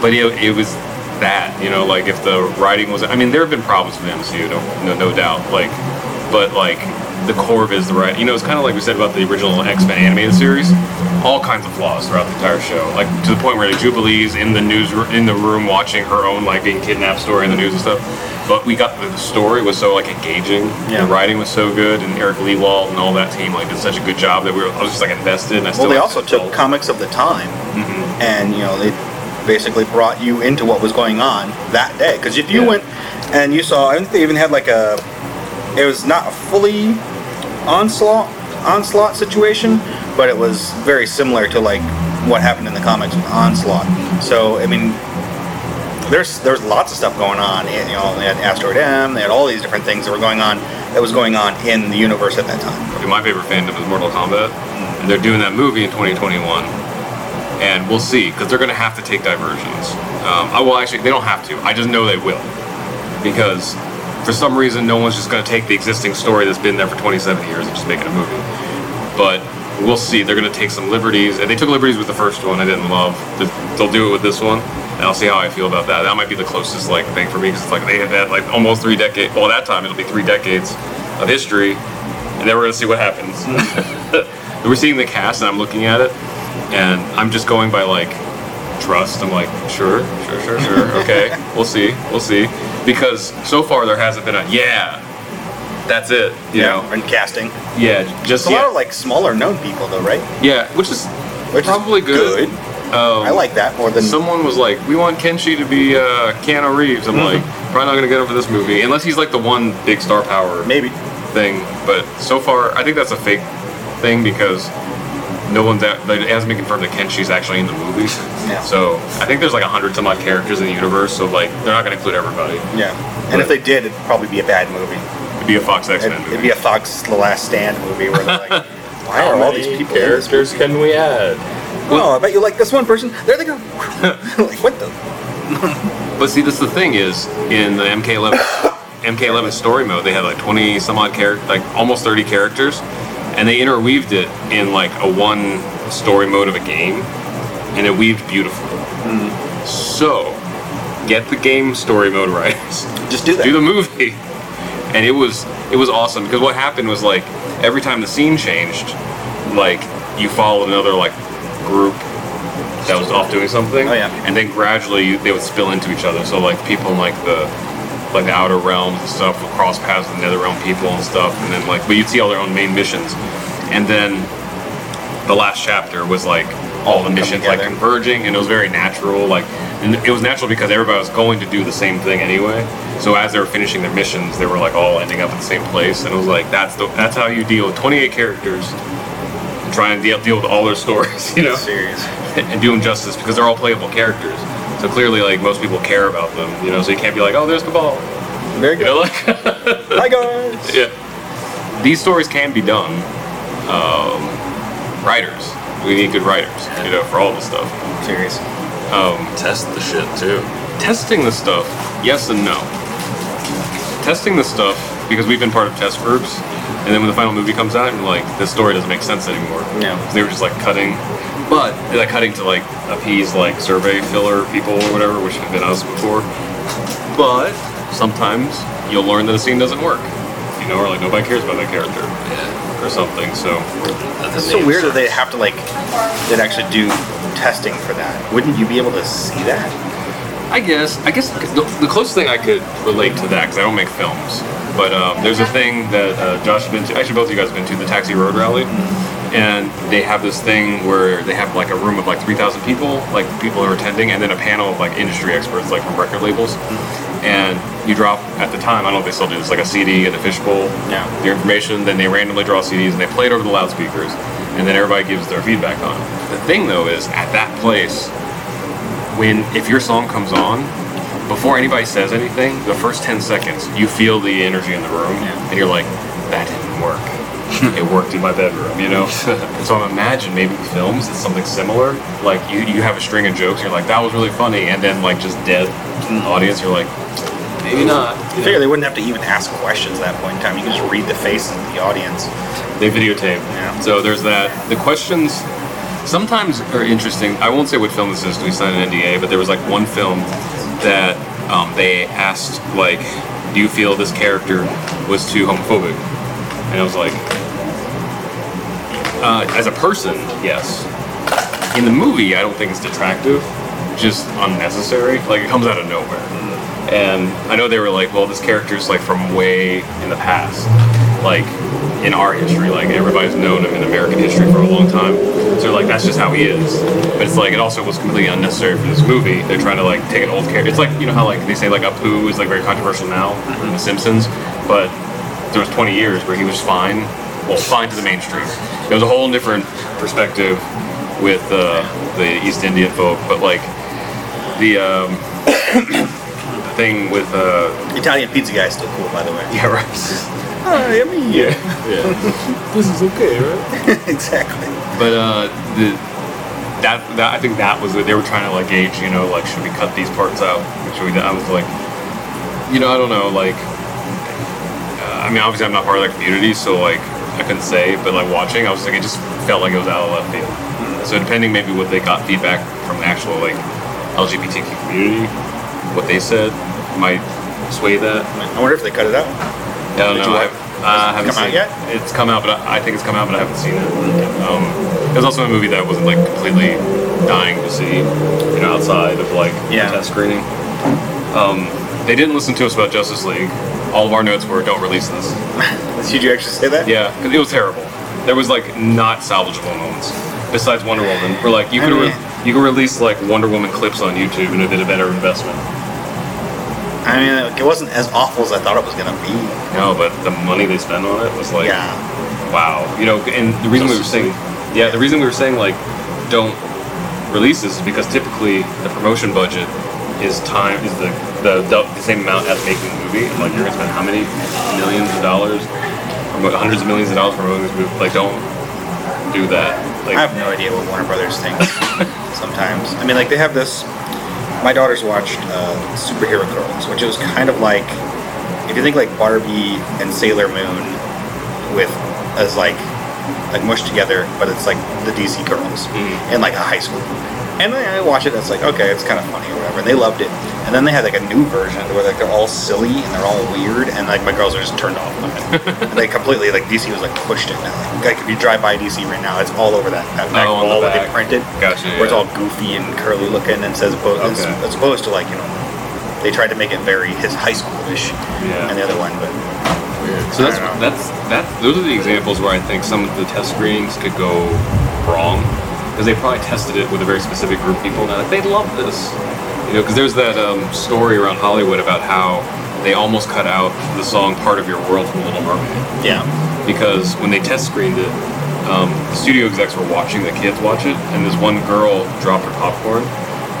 but it, it was that, you know, like if the writing was, I mean, there have been problems with the MCU, no, no, no doubt. Like, but like the core of it is the right, you know, it's kind of like we said about the original X Men animated series, all kinds of flaws throughout the entire show, like to the point where like, Jubilee's in the news in the room watching her own like being kidnapped story in the news and stuff. But we got the story was so like engaging, Yeah. the writing was so good, and Eric Lewald and all that team like did such a good job that we were, I was just like invested. And I still Well, they also took comics of the time, Mm-hmm. and you know they basically brought you into what was going on that day. Because if you Yeah. went and you saw, I think they even had like a, it was not a fully onslaught onslaught situation, but it was very similar to like what happened in the comics with Onslaught. So I mean, there's there's lots of stuff going on. And, you know, they had Asteroid M, they had all these different things that were going on that was going on in the universe at that time. Probably my favorite fandom is Mortal Kombat, and they're doing that movie in 2021, and we'll see because they're going to have to take diversions. Um, I will actually, they don't have to. I just know they will, because for some reason, no one's just going to take the existing story that's been there for 27 years and just make it a movie. But we'll see. They're going to take some liberties, and they took liberties with the first one. I didn't love. They'll do it with this one. And I'll see how I feel about that. That might be the closest like thing for me because it's like they have had like almost three decades. Well, that time it'll be three decades of history, and then we're gonna see what happens. we're seeing the cast, and I'm looking at it, and I'm just going by like trust. I'm like, sure, sure, sure, sure. Okay, we'll see, we'll see. Because so far there hasn't been a yeah. That's it, you know. and casting. Yeah, just It's a lot of like smaller known people though, right? yeah, which is Which is probably good. Um, I like that more than Someone was like, "We want Kenshi to be uh, Keanu Reeves." I'm like, probably not gonna get him for this movie unless he's like the one big star power maybe. thing. But so far, I think that's a fake thing because no one's at, it hasn't been confirmed that Kenshi's actually in the movie. Yeah. So I think there's like a hundred some odd characters in the universe. So like they're not gonna include everybody. Yeah. And if they did, it'd probably be a bad movie. It'd be a Fox X It'd, Men it'd be a Fox The Last Stand movie where they're like, why How are all many these people in this characters can we add? Oh, I bet you like this one person. There they go. like, what the? But see, this the thing is in the MK11 MK11 story mode, they had like 20 some odd characters, like almost 30 characters, and they interweaved it in like a one story mode of a game, and it weaved beautifully. So, get the game story mode right. Just do that. do the movie, and it was it was awesome because what happened was like every time the scene changed, like you followed another like group that was off doing something, Oh, yeah. and then gradually they would spill into each other. So like people in like the like the outer realms and stuff would cross paths with the nether realm people and stuff, and then like but you'd see all their own main missions, and then the last chapter was like all the missions like converging, and it was very natural. Like, and it was natural because everybody was going to do the same thing anyway. So as they were finishing their missions, they were like all ending up in the same place, and it was like that's the that's how you deal with 28 characters, and try and deal, deal with all their stories, you know, Serious. and do them justice because they're all playable characters. So clearly, like most people care about them, you know. So you can't be like, oh, there's Kabal, Very you good. know, like. Hi guys. Yeah. These stories can be done. Um, writers. We need good writers, you know, for all this stuff. Serious. Test the shit too. Testing the stuff, yes and no. Testing the stuff because we've been part of test groups, and then when the final movie comes out, you're like, this story doesn't make sense anymore. Yeah. They were just like cutting, but they're like cutting to like appease like survey filler people or whatever, which have been us before. But sometimes you'll learn that a scene doesn't work, you know, or like nobody cares about that character Yeah. or something. So It's so weird that they have to like, they'd actually do testing for that. Wouldn't you be able to see that? I guess I guess the, the closest thing I could relate to that because I don't make films, but um, there's a thing that uh, Josh has been to. Actually, both of you guys have been to the Taxi Road Rally, and they have this thing where they have like a room of like 3,000 people, like people who are attending, and then a panel of like industry experts, like from record labels. And you drop at the time. I don't know if they still do this, like a CD in a fishbowl. Yeah. Your information. Then they randomly draw CDs and they play it over the loudspeakers, and then everybody gives their feedback on it. The thing though is at that place when if your song comes on before anybody says anything the first 10 seconds you feel the energy in the room and you're like that didn't work it worked in my bedroom you know and so i'm imagine maybe films it's something similar like you, you have a string of jokes you're like that was really funny and then like just dead audience you're like maybe not. I figure they wouldn't have to even ask questions at that point in time. You can just read the faces of the audience. They videotape. Yeah. So there's that. The questions sometimes are interesting. I won't say what film this is we signed an NDA, but there was like one film that um, they asked like, "Do you feel this character was too homophobic?" And I was like, uh, "As a person, yes. In the movie, I don't think it's detractive, just unnecessary. Like it comes out of nowhere." And I know they were like, "Well, this character's like from way in the past." like in our history. Like everybody's known him in American history for a long time. So like that's just how he is. But it's like it also was completely unnecessary for this movie. They're trying to like take an old character. It's like you know how like they say like Apu is like very controversial now in The Simpsons, but there was 20 years where he was fine. Well, fine to the mainstream. It was a whole different perspective with uh, the East Indian folk, but like the um, the thing with uh, Italian pizza guy is still cool, by the way. yeah right. Hi, I'm here. yeah. this is okay, right? exactly. But uh, the that that I think that was what they were trying to like gauge. You know, like should we cut these parts out? Should we? I was like, you know, I don't know. Like, uh, I mean, obviously I'm not part of that community, so like I couldn't say. But like watching, I was like, it just felt like it was out of left field. So depending maybe what they got feedback from the actual like LGBTQ community, what they said might sway that. I wonder if they cut it out. I don't Did know. you I, watch- I haven't come out yet? It's come out, but I, I think it's come out, but I haven't seen it. Um, it was also a movie that I wasn't like completely dying to see, you know, outside of like Yeah. test screening. Um, they didn't listen to us about Justice League. All of our notes were, "Don't release this." Did you actually say that? Yeah, because it was terrible. There was like not salvageable moments. Besides Wonder Woman, we're like you could re- you could release like Wonder Woman clips on YouTube and it'd been a better investment. I mean, like, it wasn't as awful as I thought it was gonna be. No, but the money they spent on it was like yeah. wow you know and the reason we were saying yeah the reason we were saying like don't release this is because typically the promotion budget is time is the the, the same amount as making the movie like you're gonna spend how many millions of dollars hundreds of millions of dollars promoting this movie like don't do that like I have no idea what Warner Brothers thinks sometimes. I mean, like they have this. My daughters watched uh, Superhero Girls, which was kind of like if you think like Barbie and Sailor Moon with as like like mushed together, but it's like the DC girls Mhm. in like a high school. And then I watch it, and it's like okay, it's kind of funny or whatever. And they loved it. And then they had like a new version where like they're all silly and they're all weird, and like my girls are just turned off it. and they completely like DC was like pushed it now. Like if you drive by DC right now, it's all over that that back Oh, the wall that they back. printed Gotcha, where it's all goofy and curly looking and says Okay. as opposed to like you know they tried to make it very his high schoolish Yeah. and the other one but So that's I don't know. that's that. Those are the examples where I think some of the test screenings could go wrong because they probably tested it with a very specific group of people. Now like, they love this, you know, because there's that um, story around Hollywood about how they almost cut out the song "Part of Your World" from Little Mermaid yeah because when they test screened it, um, the studio execs were watching the kids watch it, and this one girl dropped her popcorn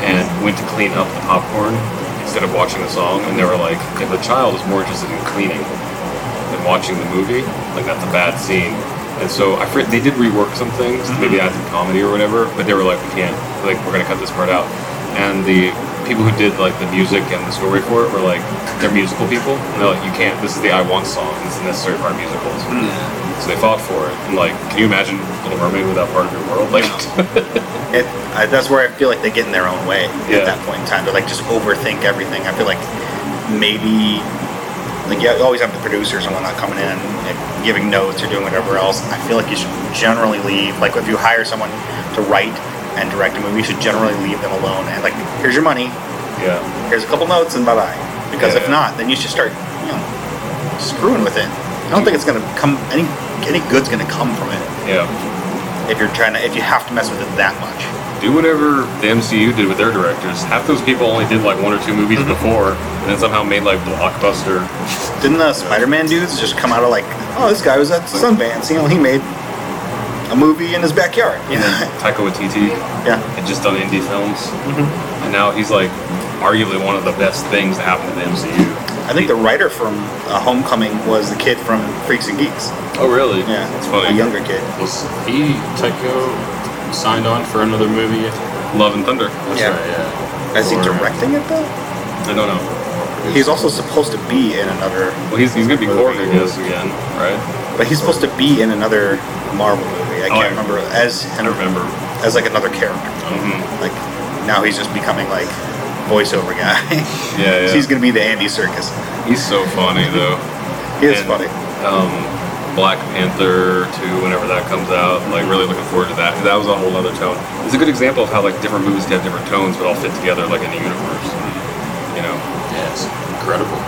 and went to clean up the popcorn instead of watching the song, and they were like, if a child is more interested in cleaning than watching the movie, like that's a bad scene. And so I fr- they did rework some things, mm-hmm. maybe add some comedy or whatever, but they were like, we can't, like we're gonna cut this part out. And the people who did like the music and the story for it were like, they're musical people, and they're like, you can't. This is the I Want song. It's is necessary part our musicals. Mm. So they fought for it. And like, can you imagine Little Mermaid without part of your world? Like, it, I, that's where I feel like they get in their own way Yeah. at that point in time. They like just overthink everything. I feel like maybe like you always have the producers and whatnot coming in and giving notes or doing whatever else. I feel like you should generally leave. Like if you hire someone to write and direct a movie, you should generally leave them alone and like here's your money, yeah, here's a couple notes, and bye bye. Because if Yeah. not, then you should start you know screwing with it. I don't think it's gonna come any any good's gonna come from it yeah. if you're trying to if you have to mess with it that much. Do whatever the MCU did with their directors. Half those people only did like one or two movies mm-hmm. before, and then somehow made like blockbuster. Didn't the Spider-Man dudes just come out of like, oh, this guy was at Sundance, you know, he made a movie in his backyard. And then Taika Waititi yeah. had just done indie films, mm-hmm. and now he's like arguably one of the best things to happen to the MCU. I think the writer from uh, Homecoming was the kid from Freaks and Geeks. Oh really? Yeah, it's funny. A younger kid. Was he Taika signed on for another movie? Love and Thunder. That's Yeah. right, yeah. Is he directing it though? I don't know. He's also supposed to be in another, well, he's, he's gonna be Korg, I guess, again, right? but he's supposed to be in another Marvel movie. I Oh, can't I- remember as I remember. as like another character. hmm Like now he's just becoming like voiceover guy. Yeah, yeah. he's gonna be the Andy Serkis. He's so funny though. He is And, funny. Um, Black Panther 2, whenever that comes out, like really looking forward to that. That was a whole other tone. It's a good example of how like different movies can have different tones, but all fit together like in a universe. You know, Yeah, it's incredible.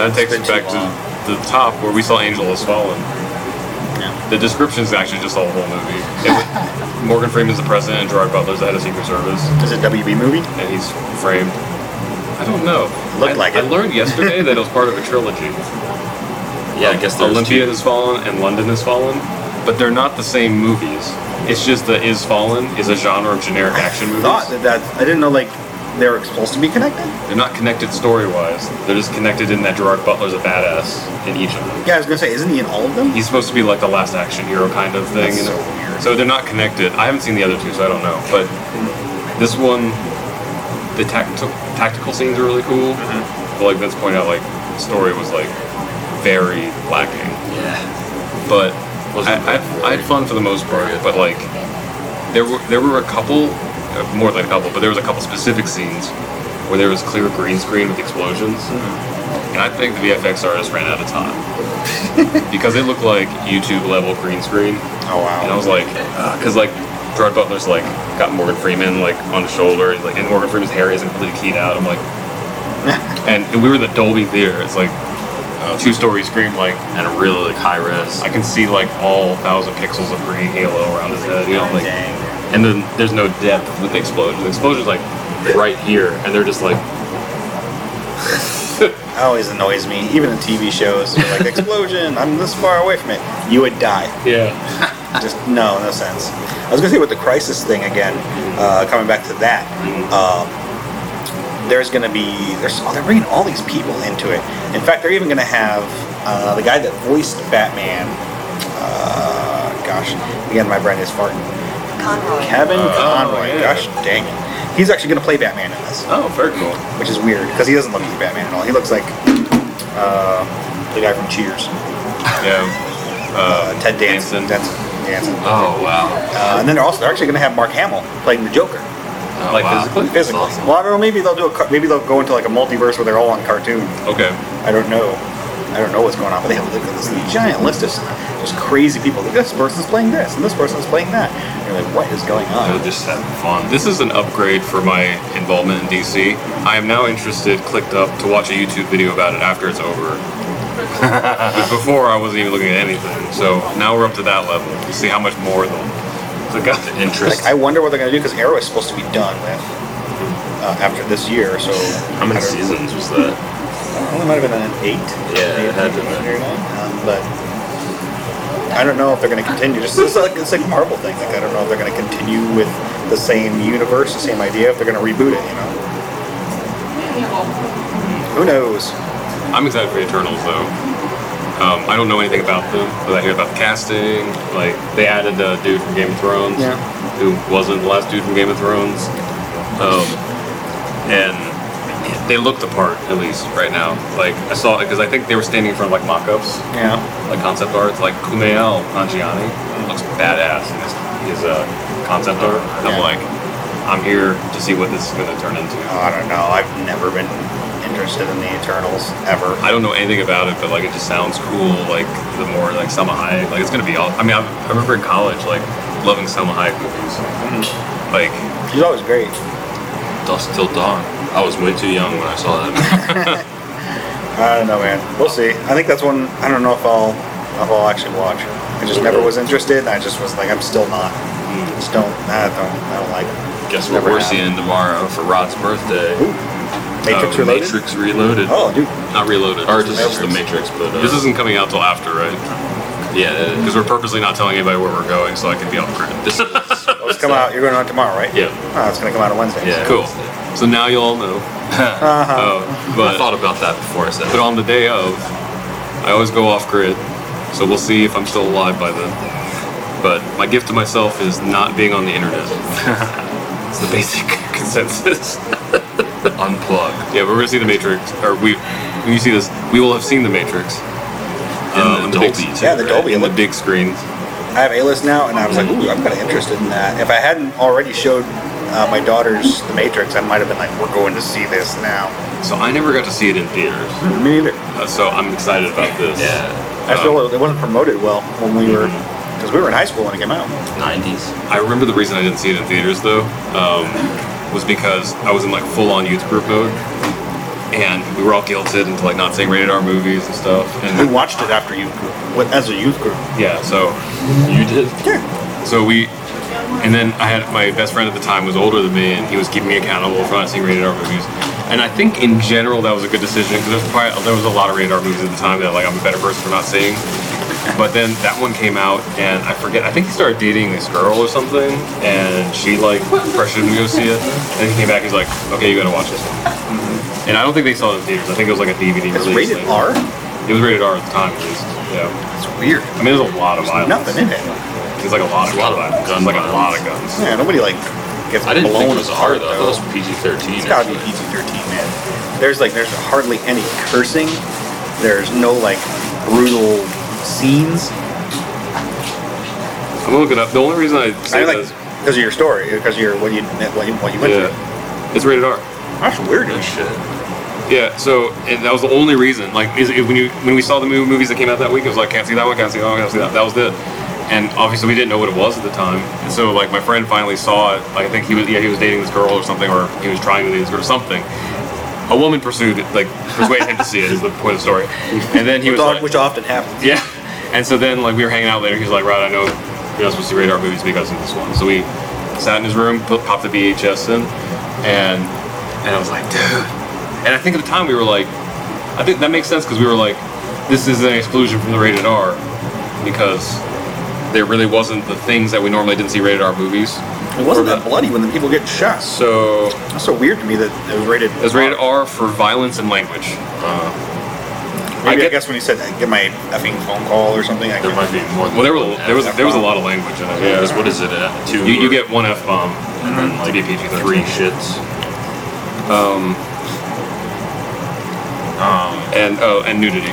that takes us back long. to the top where we saw Angel Has Fallen. Yeah. The description is actually just the whole movie. It Morgan Freeman's the president, and Gerard Butler's the head of Secret Service, Is it a WB movie? and he's framed. I don't know. Looked I, like it. I learned yesterday that it was part of a trilogy. Yeah, I guess there's Olympus two. has fallen and London has fallen, but they're not the same movies. It's just that Is Fallen is a genre of generic action movies. Thought that, that I didn't know like they were supposed to be connected. They're not connected story wise. They're just connected in that Gerard Butler's a badass in each of them. Yeah, I was gonna say, isn't he in all of them? He's supposed to be like the last action hero kind of thing. That's you know? so weird. So they're not connected. I haven't seen the other two, so I don't know. But this one, the tactical tactical scenes are really cool. Mm-hmm. But like Vince pointed out, like the story was like very lacking. Yeah. but I, I, I had fun for the most part. But like, there were there were a couple, uh, more than a couple, but there was a couple specific scenes where there was clear green screen with explosions, and I think the VFX artist ran out of time because it looked like YouTube level green screen, Oh wow. and I was like, because like. Gerard Butler's like got Morgan Freeman like on his shoulder, and, like and Morgan Freeman's hair isn't completely keyed out. I'm like, and we were in the Dolby theater. It's like a two-story screen, like And a really like high res. I can see like all thousand pixels of green halo around his head, you know, like, and then there's no depth with the explosion. The explosion's like right here, and they're just like, That always annoys me. Even in TV shows, like explosion. I'm this far away from it. You would die. yeah, Just no, no sense. I was gonna say with the crisis thing again, uh, coming back to that. Um, there's gonna be there's oh, they're bringing all these people into it. In fact, they're even gonna have uh, the guy that voiced Batman. Uh, gosh, again, my brain is farting. Conroy. Kevin Conroy. yeah. Gosh, dang it. He's actually gonna play Batman in this, oh, very cool. which is weird because he doesn't look like Batman at all. He looks like uh, the guy from Cheers, Yeah, uh, Ted Danson. Danson. Danson. Danson. Oh wow. Uh, and then they're also they're actually going to have Mark Hamill playing the Joker, Oh, Like wow. physically? Physically. awesome. Well, I don't know. Maybe they'll do a car- maybe they'll go into like a multiverse where they're all on cartoon. okay. I don't know. I don't know what's going on, but they have like, this giant list of just crazy people. Like, this person's playing this, and this person's playing that. And you're like, what is going on? They're just having fun. This is an upgrade for my involvement in DC. I am now interested, clicked up to watch a YouTube video about it after it's over. But Before I wasn't even looking at anything, so now we're up to that level. To see how much more the the interest. Like, I wonder what they're going to do because Arrow is supposed to be done with uh, after this year. So How many seasons was that? I know, it might have been an eight. Yeah, it had to Eight have or nine, um, but I don't know if they're going to continue. Just it's like it's like Marvel thing. Like I don't know if they're going to continue with the same universe, the same idea. If they're going to reboot it, you know. Who knows? I'm excited for Eternals though. Um, I don't know anything about them, but I hear about the casting. Like they added the dude from Game of Thrones, Yeah. who wasn't the last dude from Game of Thrones, um, and they look the part at least right now. Like I saw it because I think they were standing in front of like mock-ups, Yeah. like concept art. Like Kumail Nanjiani looks badass in his, his uh, concept art. And I'm like, I'm here to see what this is going to turn into. I don't know. I've never been interested in the Eternals ever. I don't know anything about it, but like it just sounds cool. Like the more like Salma Hayek, like it's gonna be all. I mean, I, I remember in college like loving Salma Hayek movies. Mm-hmm. Like She's always great. Dusk till dawn. I was way too young when I saw that. I don't know, man. We'll see. I think that's one. I don't know if I'll if I'll actually watch. I just never was interested. I just was like, I'm still not. Just don't. I don't. I don't like. it. Guess what we're have. seeing tomorrow for Rod's birthday? Ooh. Matrix Uh, Reloaded. Matrix Reloaded. Oh, dude. not reloaded. Or just just, the Matrix. Matrix, but uh, This isn't coming out till after, right? yeah. Because we're purposely not telling anybody where we're going, so I can be off grid. This is it's coming out. You're going on tomorrow, right? Yeah. Oh, it's gonna come out on Wednesday. Yeah. Cool. So now you all know. Uh-huh. Oh, I thought about that before I said but on the day of, I always go off grid. So we'll see if I'm still alive by then. But my gift to myself is not being on the internet. it's the basic consensus. Unplug. Yeah, we're gonna see the Matrix, or we when you see this, we will have seen the Matrix. In Uh, the big- Dolby, too, Yeah, the right? Dolby. in the big screens. I have A-list now, and I was like, ooh, I'm kind of interested in that. If I hadn't already showed uh, my daughters The Matrix, I might have been like, we're going to see this now. So I never got to see it in theaters. Me neither. Uh, so I'm excited about this. Yeah. I feel it wasn't promoted well when we were, because we were in high school when it came out. 90s. I remember the reason I didn't see it in theaters though um, was because I was in like full on youth group mode, and we were all guilted into like not seeing rated R movies and stuff. And We watched it after youth group, with- as a youth group. yeah, so You did? Yeah. so we, and then I had my best friend at the time was older than me, and he was keeping me accountable for not seeing rated R movies. And I think in general that was a good decision because there was probably there was a lot of rated R movies at the time that like I'm a better person for not seeing. But then that one came out, and I forget. I think he started dating this girl or something, and she like pressured him to go see it. And he came back. And he's like, "Okay, you gotta watch this one." Mm-hmm. And I don't think they saw it in theaters. I think it was like a DVD It's release. rated thing. R. It was rated R at the time, at least. Yeah. It's weird. I mean, there's a lot of There's violence. nothing in it. There's like a lot of There's a lot of violence. gun There's like a lot of guns. Yeah, nobody like gets I didn't blown think it was R apart though. I it was PG-13. It's gotta be PG-13, man. There's like there's hardly any cursing. There's no like brutal scenes. I'm gonna look it up. The only reason I say I like is, because of your story, because of your what you what you, what you went through. yeah, it's rated R. That's weird. Good shit. Yeah, so and that was the only reason. Like, is it, when you when we saw the movie, movies that came out that week, it was like can't see that one, can't see that one, can't see that. That was it. And obviously, we didn't know what it was at the time. And so, like, my friend finally saw it. Like, I think he was yeah he was dating this girl or something, or he was trying to date this girl or something. A woman pursued it, like persuaded him to see it. Is the point of the story. And then he was Which, like, which often happens. yeah. And so then, like, we were hanging out later. He's like, right, I know you're not supposed to see rated R movies because of this one. So we sat in his room, popped the VHS in, and and I was like, dude. And I think at the time we were like, I think that makes sense because we were like, this is an exclusion from the rated R because there really wasn't the things that we normally didn't see rated R movies. It wasn't that bloody when the people get shot. So That's so weird to me that it was rated. it was rated R for violence and language. Maybe I, get- guess when you said get my effing phone call or something. I There could- might be more. Than Well, there was there was there was a lot of language in it. Yeah. Yeah. 'cause what is it? Uh, two. You, you get one F bomb mm-hmm. and then like be PG-13. three shits. Um, um, and oh and nudity.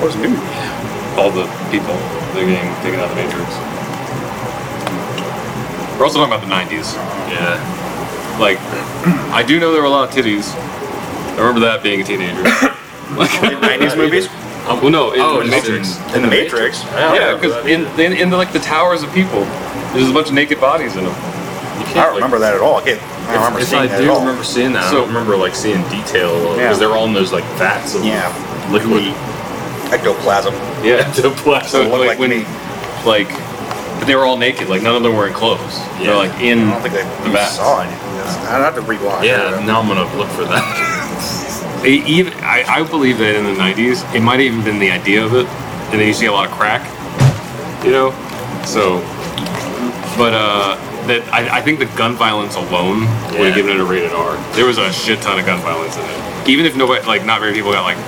What was new? all the people they're getting taken out of the Matrix. We're also talking about the 90s. Yeah. Like, I do know there were a lot of titties. I remember that being a teenager. like, 90s movies? well, no, in Oh, the Matrix. In the Matrix. Yeah, because oh. in, in in the like the towers of people, there's a bunch of naked bodies in them. You can't, I don't remember that at all. I can't. I don't remember If seeing I that do at all. remember seeing that. So- I don't remember like seeing detail because Yeah. they're all in those like vats of Yeah. liquid. Ectoplasm. Yeah. Ectoplasm. So like, like when, me. like, but they were all naked. Like none of them were in clothes. Yeah. They're like in I don't think I the vats. saw anything. I'd have to rewatch. yeah, now I'm gonna look for that. Even I, I believe that in the 90s it might have even been the idea of it and then you see a lot of crack you know so but uh that I, I think the gun violence alone would have given it a rated R there was a shit ton of gun violence in it even if nobody like not very people got like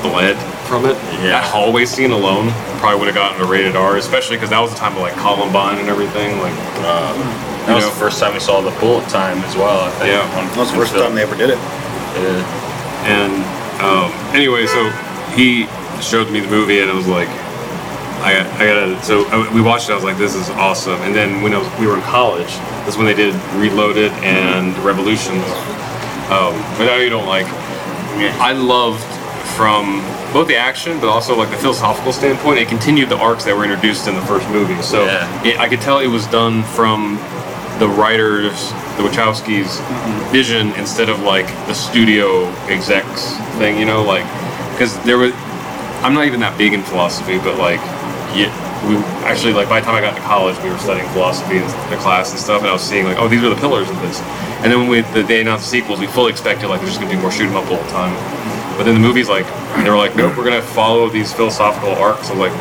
bled from it Yeah. that hallway scene alone probably would have gotten a rated R especially because that was the time of like Columbine and everything like Uh, that was know. the first time we saw the bullet time as well. I think. Yeah. on- That was the first film. time they ever did it. Yeah. And um, anyway, so he showed me the movie, and I was like, I got, I gotta. So I, we watched it. I was like, this is awesome. And then when I was, we were in college, that's when they did Reloaded and Revolutions. Um, but I you don't like. I loved from both the action, but also like the philosophical standpoint. It continued the arcs that were introduced in the first movie. So Yeah. it, I could tell it was done from the writers, the Wachowskis' vision instead of like the studio execs thing. You know, like because there was. I'm not even that big in philosophy, but like, yeah, we actually like by the time I got to college, we were studying philosophy in the class and stuff, and I was seeing like, oh, these are the pillars of this. And then when we, the they announced the sequels, we fully expected like they're just gonna do more shoot 'em up all the time. But then the movies like they were like, nope, we're gonna follow these philosophical arcs. I'm like,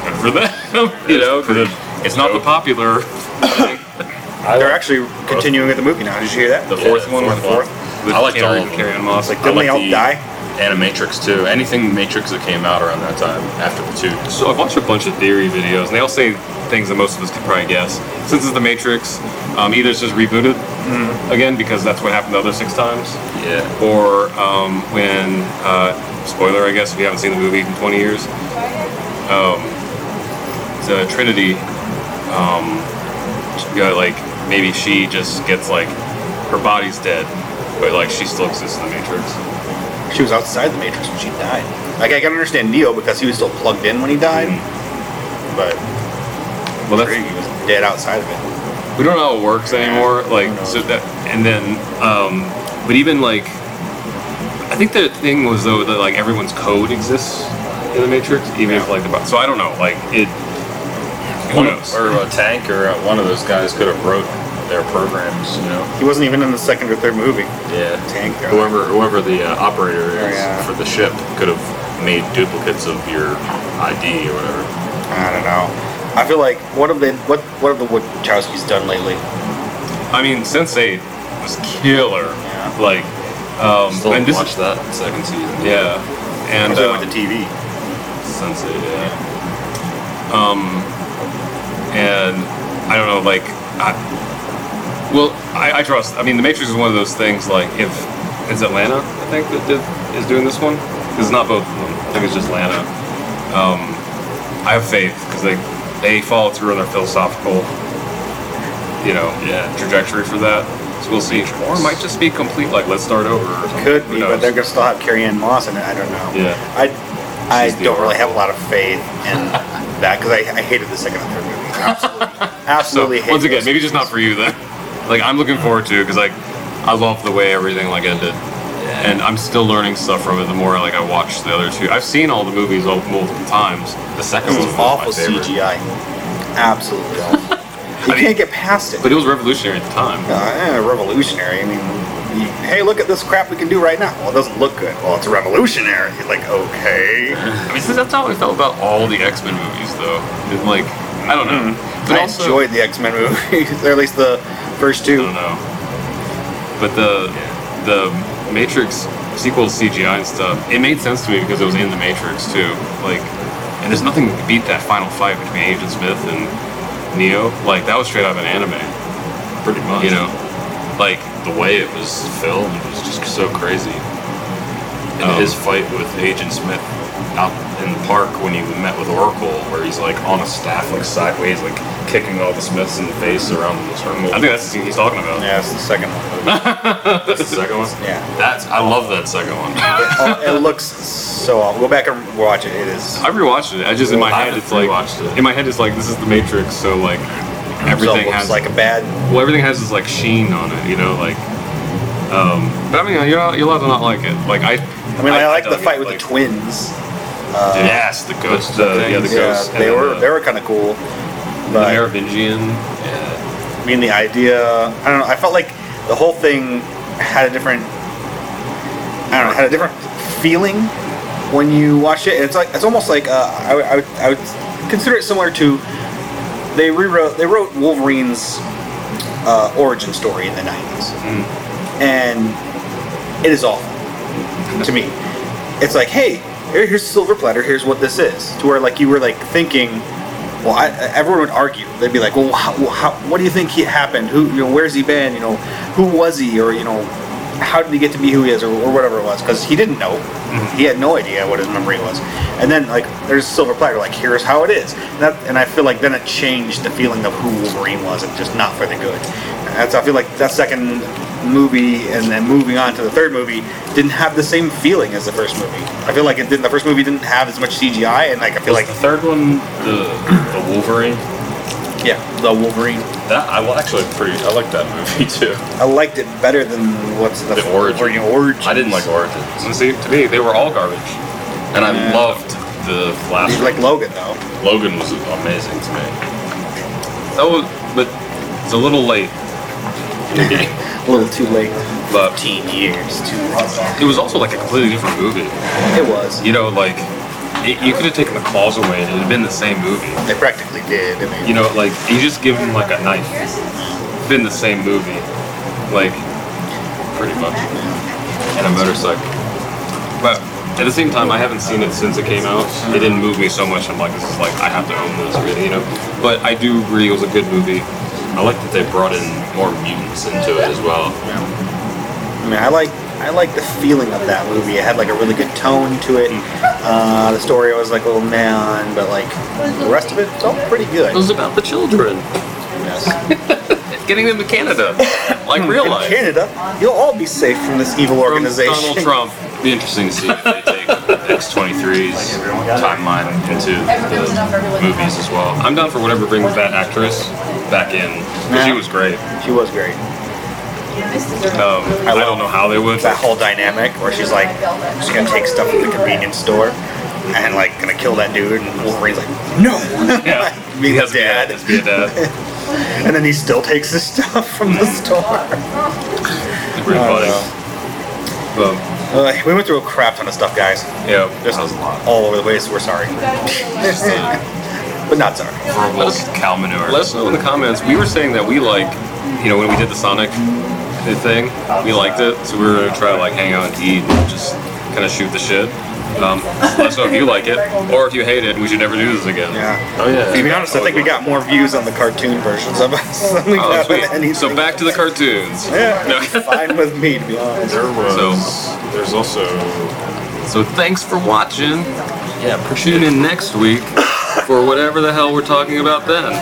good for them, you know, because it's not the popular. They're actually continuing with the movie now. Did you hear that? The fourth Yeah, one, fourth or the fourth. With I liked Carrie- all of them. Carrie Ann Moss. Like, I didn't like they all the- die? Animatrix too. Anything Matrix that came out around that time after the two. So I've watched a bunch of theory videos, and they all say things that most of us could probably guess. Since it's the Matrix, um, either it's just rebooted again because that's what happened the other six times, Yeah. or um, when uh, spoiler, I guess, if you haven't seen the movie in 20 years, um, the Trinity, um, you know, like maybe she just gets like her body's dead, but like she still exists in the Matrix. She was outside the Matrix when she died. Like I can understand Neo because he was still plugged in when he died, but Well, that's Trinity was dead outside of it. we don't know how it works anymore. Like so that, and then, um, but even like, I think the thing was though that like everyone's code exists in the Matrix, even if like the so I don't know, like it. Who One of, or a tank or uh, one of those guys could have wrote their programs. You know. He wasn't even in the second or third movie. Yeah. Tank guy. Whoever whoever the uh, operator is Oh, yeah. for the ship could have made duplicates of your ID or whatever. I don't know. I feel like what have they what what have the Wachowskis done lately? I mean, Sense8 was killer. Yeah. Like, um, Still and this watch that second season. yeah, and Until uh, they went to TV. Sense8, yeah. Um, and I don't know, like, I, well, I, I trust. I mean, The Matrix is one of those things. Like, if it's Lana, I think that did, is doing this one, because it's not both of them. I think it's just Lana. Um, I have faith because they they follow through on their philosophical, you know, Yeah. trajectory for that. So we'll see. Or it might just be complete. Like, let's start over. Or something. Could be, but they're gonna still have Carrie Ann Moss in it. I don't know. Yeah. I I She's the don't really have a lot of faith in that because I, I hated the second and third movie. Absolutely, So absolutely. hate once again, maybe just not for you then. Like I'm looking forward to because like I love the way everything like ended, and I'm still learning stuff from it. The more like I watch the other two, I've seen all the movies all- multiple times. The second This one was awful my. CGI. Absolutely awful. You I mean- can't get past it. But it was revolutionary at the time. uh, eh, revolutionary. I mean, you, hey, look at this crap we can do right now. Well, it doesn't look good. Well, it's revolutionary. You're like, okay. I mean, that's how I felt about all the X Men movies, though. It, like I don't know, but I also enjoyed the X Men movies, or at least the first two. I don't know. But the the Matrix sequel CGI and stuff, it made sense to me because it was in the Matrix too. Like, and there's nothing to beat that final fight between Agent Smith and Neo. Like that was straight out of an anime. Pretty much. You know, like the way it was filmed was just so crazy. And Um, his fight with Agent Smith out in the park when he met with Oracle, where he's like on a staff, like sideways, like kicking all the Smiths in the face around the circle. I think that's the scene he's talking about. Yeah, it's the second one. that's the second one. Yeah. That's I love that second one. oh, it looks so. I'll go back and watch it. It is. I rewatched it. I just in my I head haven't it's like rewatched it. in my head it's like this is the Matrix, so like everything looks has like a bad. well everything has this like sheen on it, you know, like. Um, but I mean, you're not, you're allowed to not like it. Like I, I mean, I, like the dug it, fight with like, the twins. Yes, the ghost. The- Uh, yeah, the things. Yeah, ghosts they were the- they were kind of cool. the But Merovingian. Yeah. I mean, the idea. I don't know. I felt like the whole thing had a different. I don't know. Had a different feeling when you watch it. It's like it's almost like uh, I, would- I, would, I would consider it similar to. They rewrote. They wrote Wolverine's uh, origin story in the '90s, and it is awful to me. It's like, hey, here- here's a silver platter. Here's what this is. To where like you were like thinking, well, I, everyone would argue. They'd be like, well, how, how, what do you think he happened? Who, you know, where's he been? You know, who was he? Or you know, how did he get to be who he is, or, or whatever it was? Because he didn't know. Mm-hmm. He had no idea what his memory was. And then like, there's a silver platter. Like, here's how it is. And, that, and I feel like then it changed the feeling of who Wolverine was, and just not for the good. And that's I feel like that second movie and then moving on to the third movie didn't have the same feeling as the first movie. I feel like it didn't. The first movie didn't have as much CGI, and like I feel Was like the third one the the Wolverine? yeah, the Wolverine. That I well, actually pretty. I like that movie too. I liked it better than what's the, The Origin. Wolverine Origins. I didn't like Origins. And see, to me, they were all garbage. And I Yeah. loved the. You like Logan though. Logan was amazing to me. That was, but it's a little late. A little too late. But 15 years too it was also like a completely different movie. It was. You know, like it, you could have taken the claws away and it would have been the same movie. They practically did. I mean, You know, like you just give him like a knife, It's been the same movie, like pretty much, and a motorcycle. But at the same time, I haven't seen it since it came out. It didn't move me so much. I'm like, this is like I have to own this, really, you know. But I do agree it was a good movie. I like that they brought in more mutants into it as well. I mean, I like I like the feeling of that movie. It had like a really good tone to it. Uh, the story was like a little man, but like the rest of it it's all pretty good. It was about the children Yes. getting them to Canada, like real In life. Canada, you'll all be safe from this evil From organization. Donald Trump. Be interesting to see take X23's timeline into the movies as well. I'm down for whatever brings that actress back in. 'cause she was great. She was great. Um, I, don't know how they would. That whole dynamic where she's like, she's gonna take stuff from the convenience store and like gonna kill that dude, and Wolverine's like, no, Yeah, being he a has be a- dad, to be a dad. and then he still takes his stuff from the store. Pretty funny. Uh, we went through a crap ton of stuff, guys. yeah, Just That was a lot. all over the place. We're sorry, but not sorry. Horrible cow manure. Let us know in the comments. We were saying that we like, you know, when we did the Sonic thing, we liked it. So we were gonna try to like hang out and eat and just kind of shoot the shit. Um, let us know if you like it or if you hate it. We should never do this again. Yeah. Oh yeah. To be honest, I think we got more views on the cartoon versions of us than we Oh, got sweet. on anything. So back to the cartoons. Yeah, No. fine with me to be honest. There was. So- there's also. So thanks for watching. Yeah, appreciate Tune in next week for whatever the hell we're talking about then.